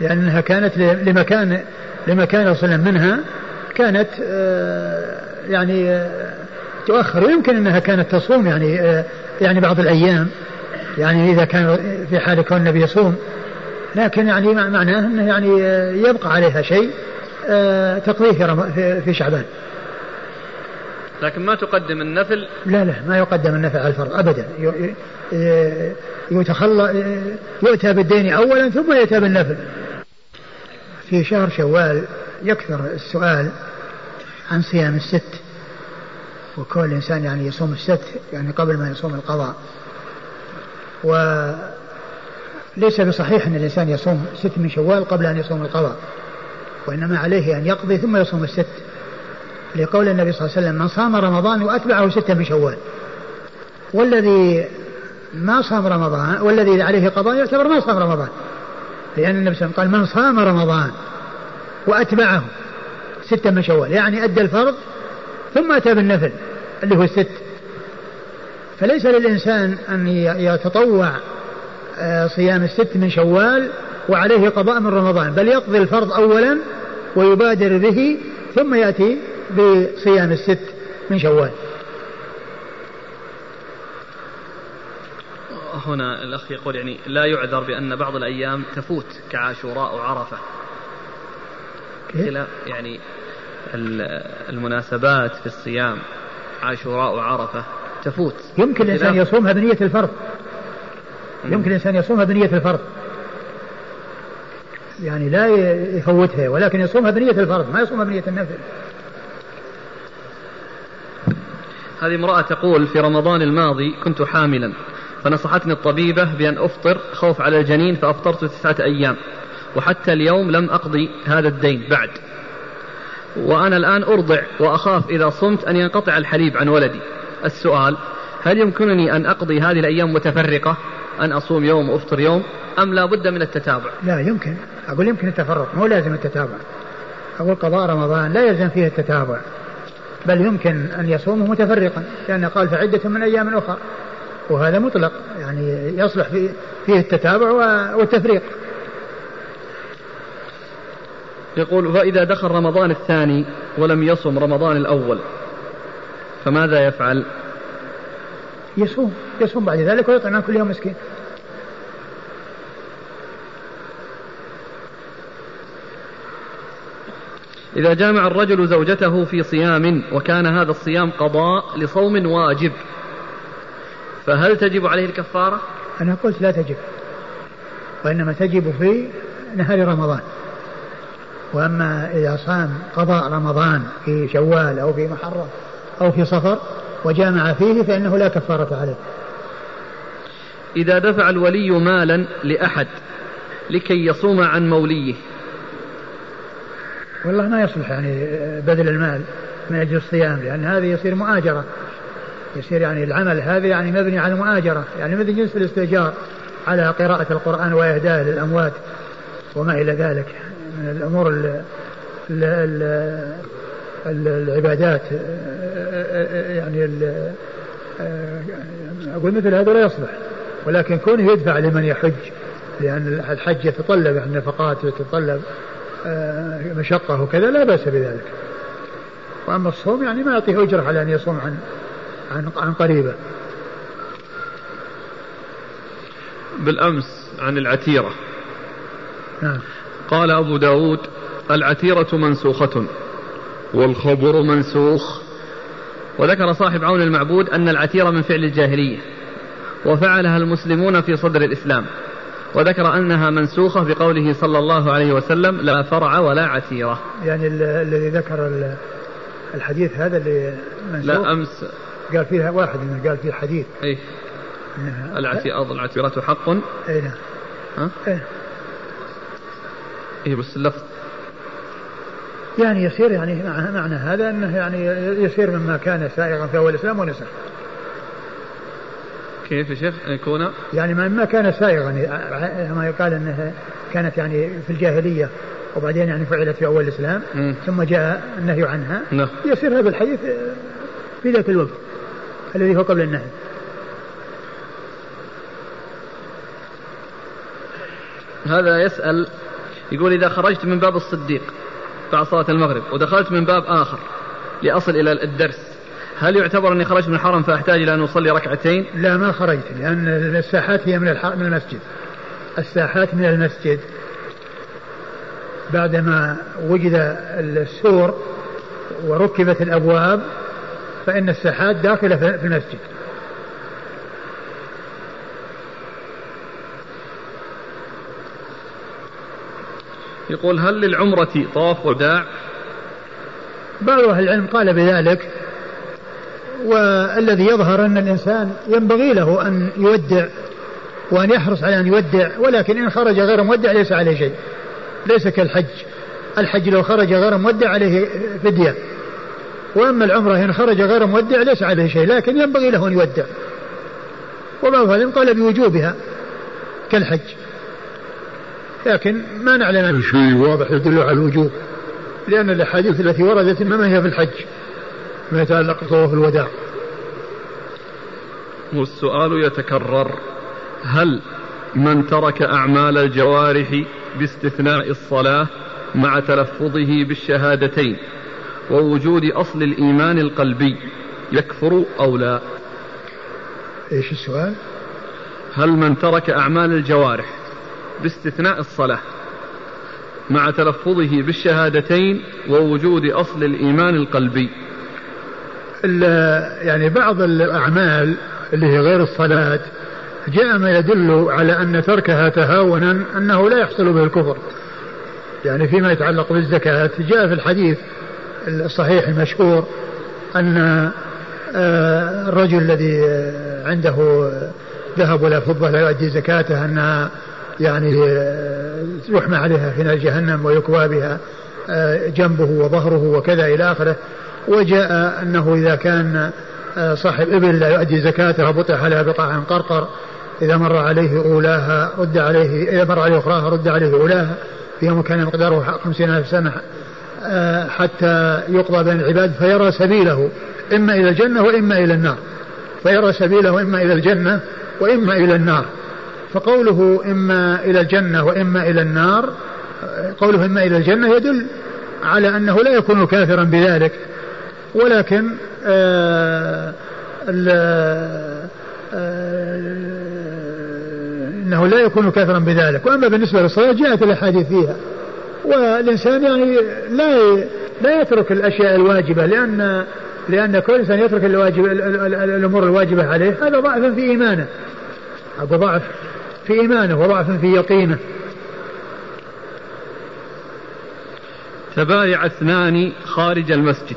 لأنها كانت لمكان لمكان صلى منها كانت آه، يعني آه، تؤخر. ويمكن أنها كانت تصوم يعني آه، يعني بعض الأيام. يعني إذا كان في حال كون النبي يصوم. لكن يعني معناه أنه يعني يبقى عليها شيء تقضيه في شعبان. لكن ما تقدم النفل؟ لا لا ما يقدم النفل على الفرض أبدا. يتخلى يؤتى بالدين أولا ثم يؤتى بالنفل. في شهر شوال يكثر السؤال عن صيام الست وكون الإنسان يعني يصوم الست يعني قبل ما يصوم القضاء. وليس بصحيح أن الإنسان يصوم ست من شوال قبل أن يصوم القضاء وإنما عليه أن يقضي ثم يصوم الست. لقول النبي صلى الله عليه وسلم من صام رمضان وأتبعه ستة من شوال. والذي ما صام رمضان والذي عليه قضاء يعتبر ما صام رمضان. لأن النبي صلى الله عليه وسلم قال من صام رمضان وأتبعه ستة من شوال. يعني أدى الفرض ثم أتى بالنفل اللي هو الست. فليس للإنسان أن يتطوع آه، صيام الست من شوال وعليه قضاء من رمضان بل يقضي الفرض أولا ويبادر به ثم يأتي بصيام الست من شوال. هنا الأخ يقول يعني لا يعذر بأن بعض الأيام تفوت كعاشوراء وعرفة. خلاف يعني المناسبات في الصيام عاشوراء وعرفة تفوت. يمكن الإنسان يصومها بنية الفرض. يمكن الإنسان يصومها بنية الفرض. يعني لا يفوتها ولكن يصومها بنية الفرض. ما يصومها بنية النفل. هذه امرأة تقول في رمضان الماضي كنت حاملا فنصحتني الطبيبة بأن أفطر خوف على الجنين فأفطرت تسعة أيام وحتى اليوم لم أقضي هذا الدين بعد. وأنا الآن أرضع وأخاف إذا صمت أن ينقطع الحليب عن ولدي. السؤال هل يمكنني أن أقضي هذه الأيام متفرقة؟ أن أصوم يوم وأفطر يوم أم لا بد من التتابع؟ لا يمكن. أقول يمكن التفرق مو لازم التتابع. أقول قضاء رمضان لا يلزم فيه التتابع. بل يمكن أن يصومه متفرقا لأنه قال فعدة من أيام أخرى وهذا مطلق يعني يصلح فيه التتابع والتفريق. يقول فإذا دخل رمضان الثاني ولم يصم رمضان الأول فماذا يفعل؟ يصوم يصوم بعد ذلك ويطعم كل يوم مسكين. إذا جامع الرجل زوجته في صيام وكان هذا الصيام قضاء لصوم واجب فهل تجب عليه الكفارة؟ أنا قلت لا تجب وإنما تجب في نهار رمضان وأما إذا صام قضاء رمضان في شوال أو في محرم أو في صفر وجامع فيه فإنه لا كفارة عليه إذا دفع الولي مالا لأحد لكي يصوم عن موليه والله ما يصلح يعني بذل المال من أجل الصيام لأن هذا يصير مؤاجرة. يصير يعني العمل هذا يعني مبني على المؤاجرة يعني مثل جنس الاستئجار على قراءة القرآن وإهداء للأموات وما إلى ذلك. من الأمور ال ال ال العبادات يعني أقول مثل هذا لا يصلح. ولكن كونه يدفع لمن يحج لأن الحج يتطلب يعني نفقات ويتطلب آه، مشقة وكذا لا بأس بذلك. وأما الصوم يعني ما يعطيه أجرة على أن يصوم عن عن عن قريبة. بالأمس عن العتيرة. نعم. قال أبو داود العتيرة منسوخة والخبر منسوخ. وذكر صاحب عون المعبود أن العتيرة من فعل الجاهلية وفعلها المسلمون في صدر الإسلام. وذكر أنها منسوخة بقوله صلى الله عليه وسلم لا فرع ولا عتيرة. يعني الذي ذكر الحديث هذا اللي منسوخ. لا أمس. قال فيها واحد قال فيه حديث. اي العتيرة العتيرة حق. اي نعم ها؟ إيه. إيه بس اللفظ. يعني يصير يعني معنى هذا أنه يعني يصير مما كان سائغا في أول الإسلام ونسخ. كيف يا شيخ يكون؟ يعني ما كان سائغا ما يقال انه كانت يعني في الجاهلية وبعدين يعني فعلت في أول الإسلام م. ثم جاء النهي عنها نعم. يصير هذا الحديث في ذاك الوقت الذي هو قبل النهي. هذا يسأل يقول إذا خرجت من باب الصديق بعد صلاة المغرب ودخلت من باب آخر لأصل إلى الدرس هل يعتبر أني خرجت من الحرم فأحتاج إلى أن أصلي ركعتين؟ لا ما خرجت لأن الساحات هي من من المسجد الساحات من المسجد بعدما وجد السور وركبت الأبواب فإن الساحات داخلة في المسجد يقول هل للعمرة طواف وداع؟ بعض أهل العلم قال بذلك والذي يظهر أن الإنسان ينبغي له أن يودع وأن يحرص على أن يودع ولكن إن خرج غير مودع ليس عليه شيء ليس كالحج. الحج لو خرج غير مودع عليه فدية. وأما العمرة إن خرج غير مودع ليس عليه شيء لكن ينبغي له أن يودع. وبعض العلم قال بوجوبها كالحج. لكن ما نعلم. شيء واضح يدل على الوجوب لأن الأحاديث التي وردت إنما هي في الحج. ما يتعلق بطواف الوداع. والسؤال يتكرر هل من ترك أعمال الجوارح باستثناء الصلاة مع تلفظه بالشهادتين ووجود أصل الإيمان القلبي يكفر أو لا؟ إيش السؤال؟ هل من ترك أعمال الجوارح باستثناء الصلاة مع تلفظه بالشهادتين ووجود أصل الإيمان القلبي يعني بعض الأعمال اللي هي غير الصلاة جاء ما يدل على أن تركها تهاونا أنه لا يحصل به الكفر. يعني فيما يتعلق بالزكاة جاء في الحديث الصحيح المشهور أن آه، الرجل الذي عنده ذهب ولا فضة لا يؤدي زكاته أنها يعني آه، يحمى عليها في نار جهنم ويكوى بها آه، جنبه وظهره وكذا إلى آخره. وجاء أنه إذا كان آه، صاحب إبل لا يؤدي زكاتها بطح عليها بقاع قرقر إذا مر عليه أولاها رد عليه إذا مر عليه أخراها رد عليه أولاها في يوم كان مقداره خمسين ألف سنة حتى يقضى بين العباد فيرى سبيله إما إلى الجنة وإما إلى النار. فيرى سبيله إما إلى الجنة وإما إلى النار. فقوله إما إلى الجنة وإما إلى النار قوله إما إلى الجنة يدل على أنه لا يكون كافرا بذلك. ولكن آه, آه، إنه لا يكون كافرا بذلك. وأما بالنسبة للصلاة جاءت الأحاديث فيها. والإنسان يعني لا لا يترك الأشياء الواجبة لأن لأن كل إنسان يترك الواجب الأمور الواجبة عليه. هذا ضعف في إيمانه. هذا ضعف في إيمانه وضعف في يقينه. تبايع اثنان خارج المسجد.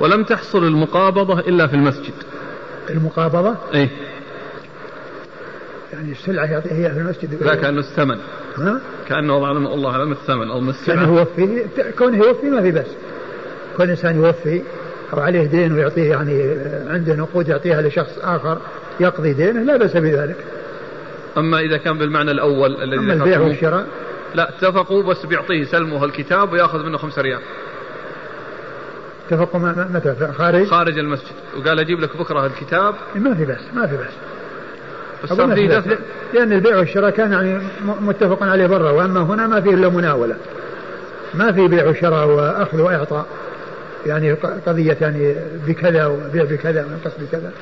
ولم تحصل المقابضة إلا في المسجد. المقابضة؟ إيه. يعني السلعة يعطيها هي في المسجد؟ لا كأنه الثمن. ها؟ كأنه وضع الله أعلم الثمن أو السلعة. كأنه يوفي. كونه يوفي ما في بس كل إنسان يوفي أو عليه دين ويعطيه يعني عنده نقود يعطيها لشخص آخر يقضي دينه لا بأس بذلك. أما إذا كان بالمعنى الأول الذي أما البيع والشراء؟ لا اتفقوا بس بيعطيه سلمه الكتاب ويأخذ منه خمسة ريال. اتفقوا متى؟ خارج؟ خارج المسجد. وقال أجيب لك بكرة الكتاب. ما في بس ما في بس بس صار في دفع لأن البيع والشراء كان يعني متفق عليه برا وأما هنا ما فيه إلا مناولة. ما في بيع وشراء وأخذ وإعطاء. يعني قضية يعني بكذا وبيع بكذا وينقص بكذا.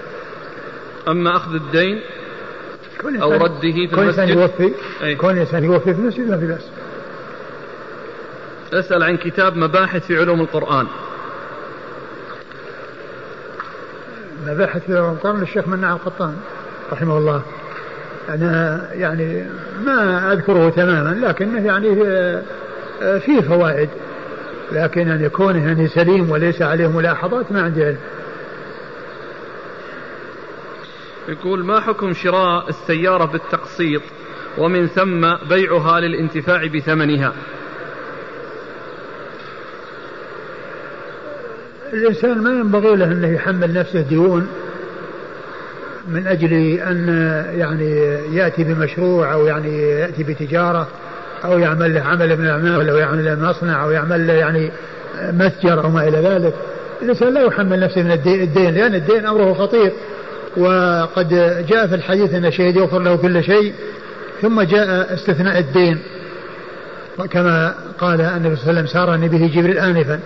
أما أخذ الدين أو رده في كل إنسان يوفي كل إنسان يوفي في المسجد ما في بأس. أسأل عن كتاب مباحث في علوم القرآن. مباحث في القرآن للشيخ مناع القطان رحمه الله. أنا يعني ما أذكره تماما لكنه يعني فيه فوائد. لكن أن يكون يعني سليم وليس عليه ملاحظات ما عندي علم. يقول ما حكم شراء السيارة بالتقسيط ومن ثم بيعها للانتفاع بثمنها؟ الإنسان ما ينبغي له أنه يحمل نفسه ديون من أجل أن يعني يأتي بمشروع أو يعني يأتي بتجارة أو يعمل له عمل من الأعمال أو يعمل له مصنع أو يعمل له يعني متجر أو ما إلى ذلك. الإنسان لا يحمل نفسه من الدين لأن الدين أمره خطير. وقد جاء في الحديث أن الشهيد يغفر له كل شيء ثم جاء استثناء الدين. كما قال النبي صلى الله عليه وسلم سارني به جبريل آنفا.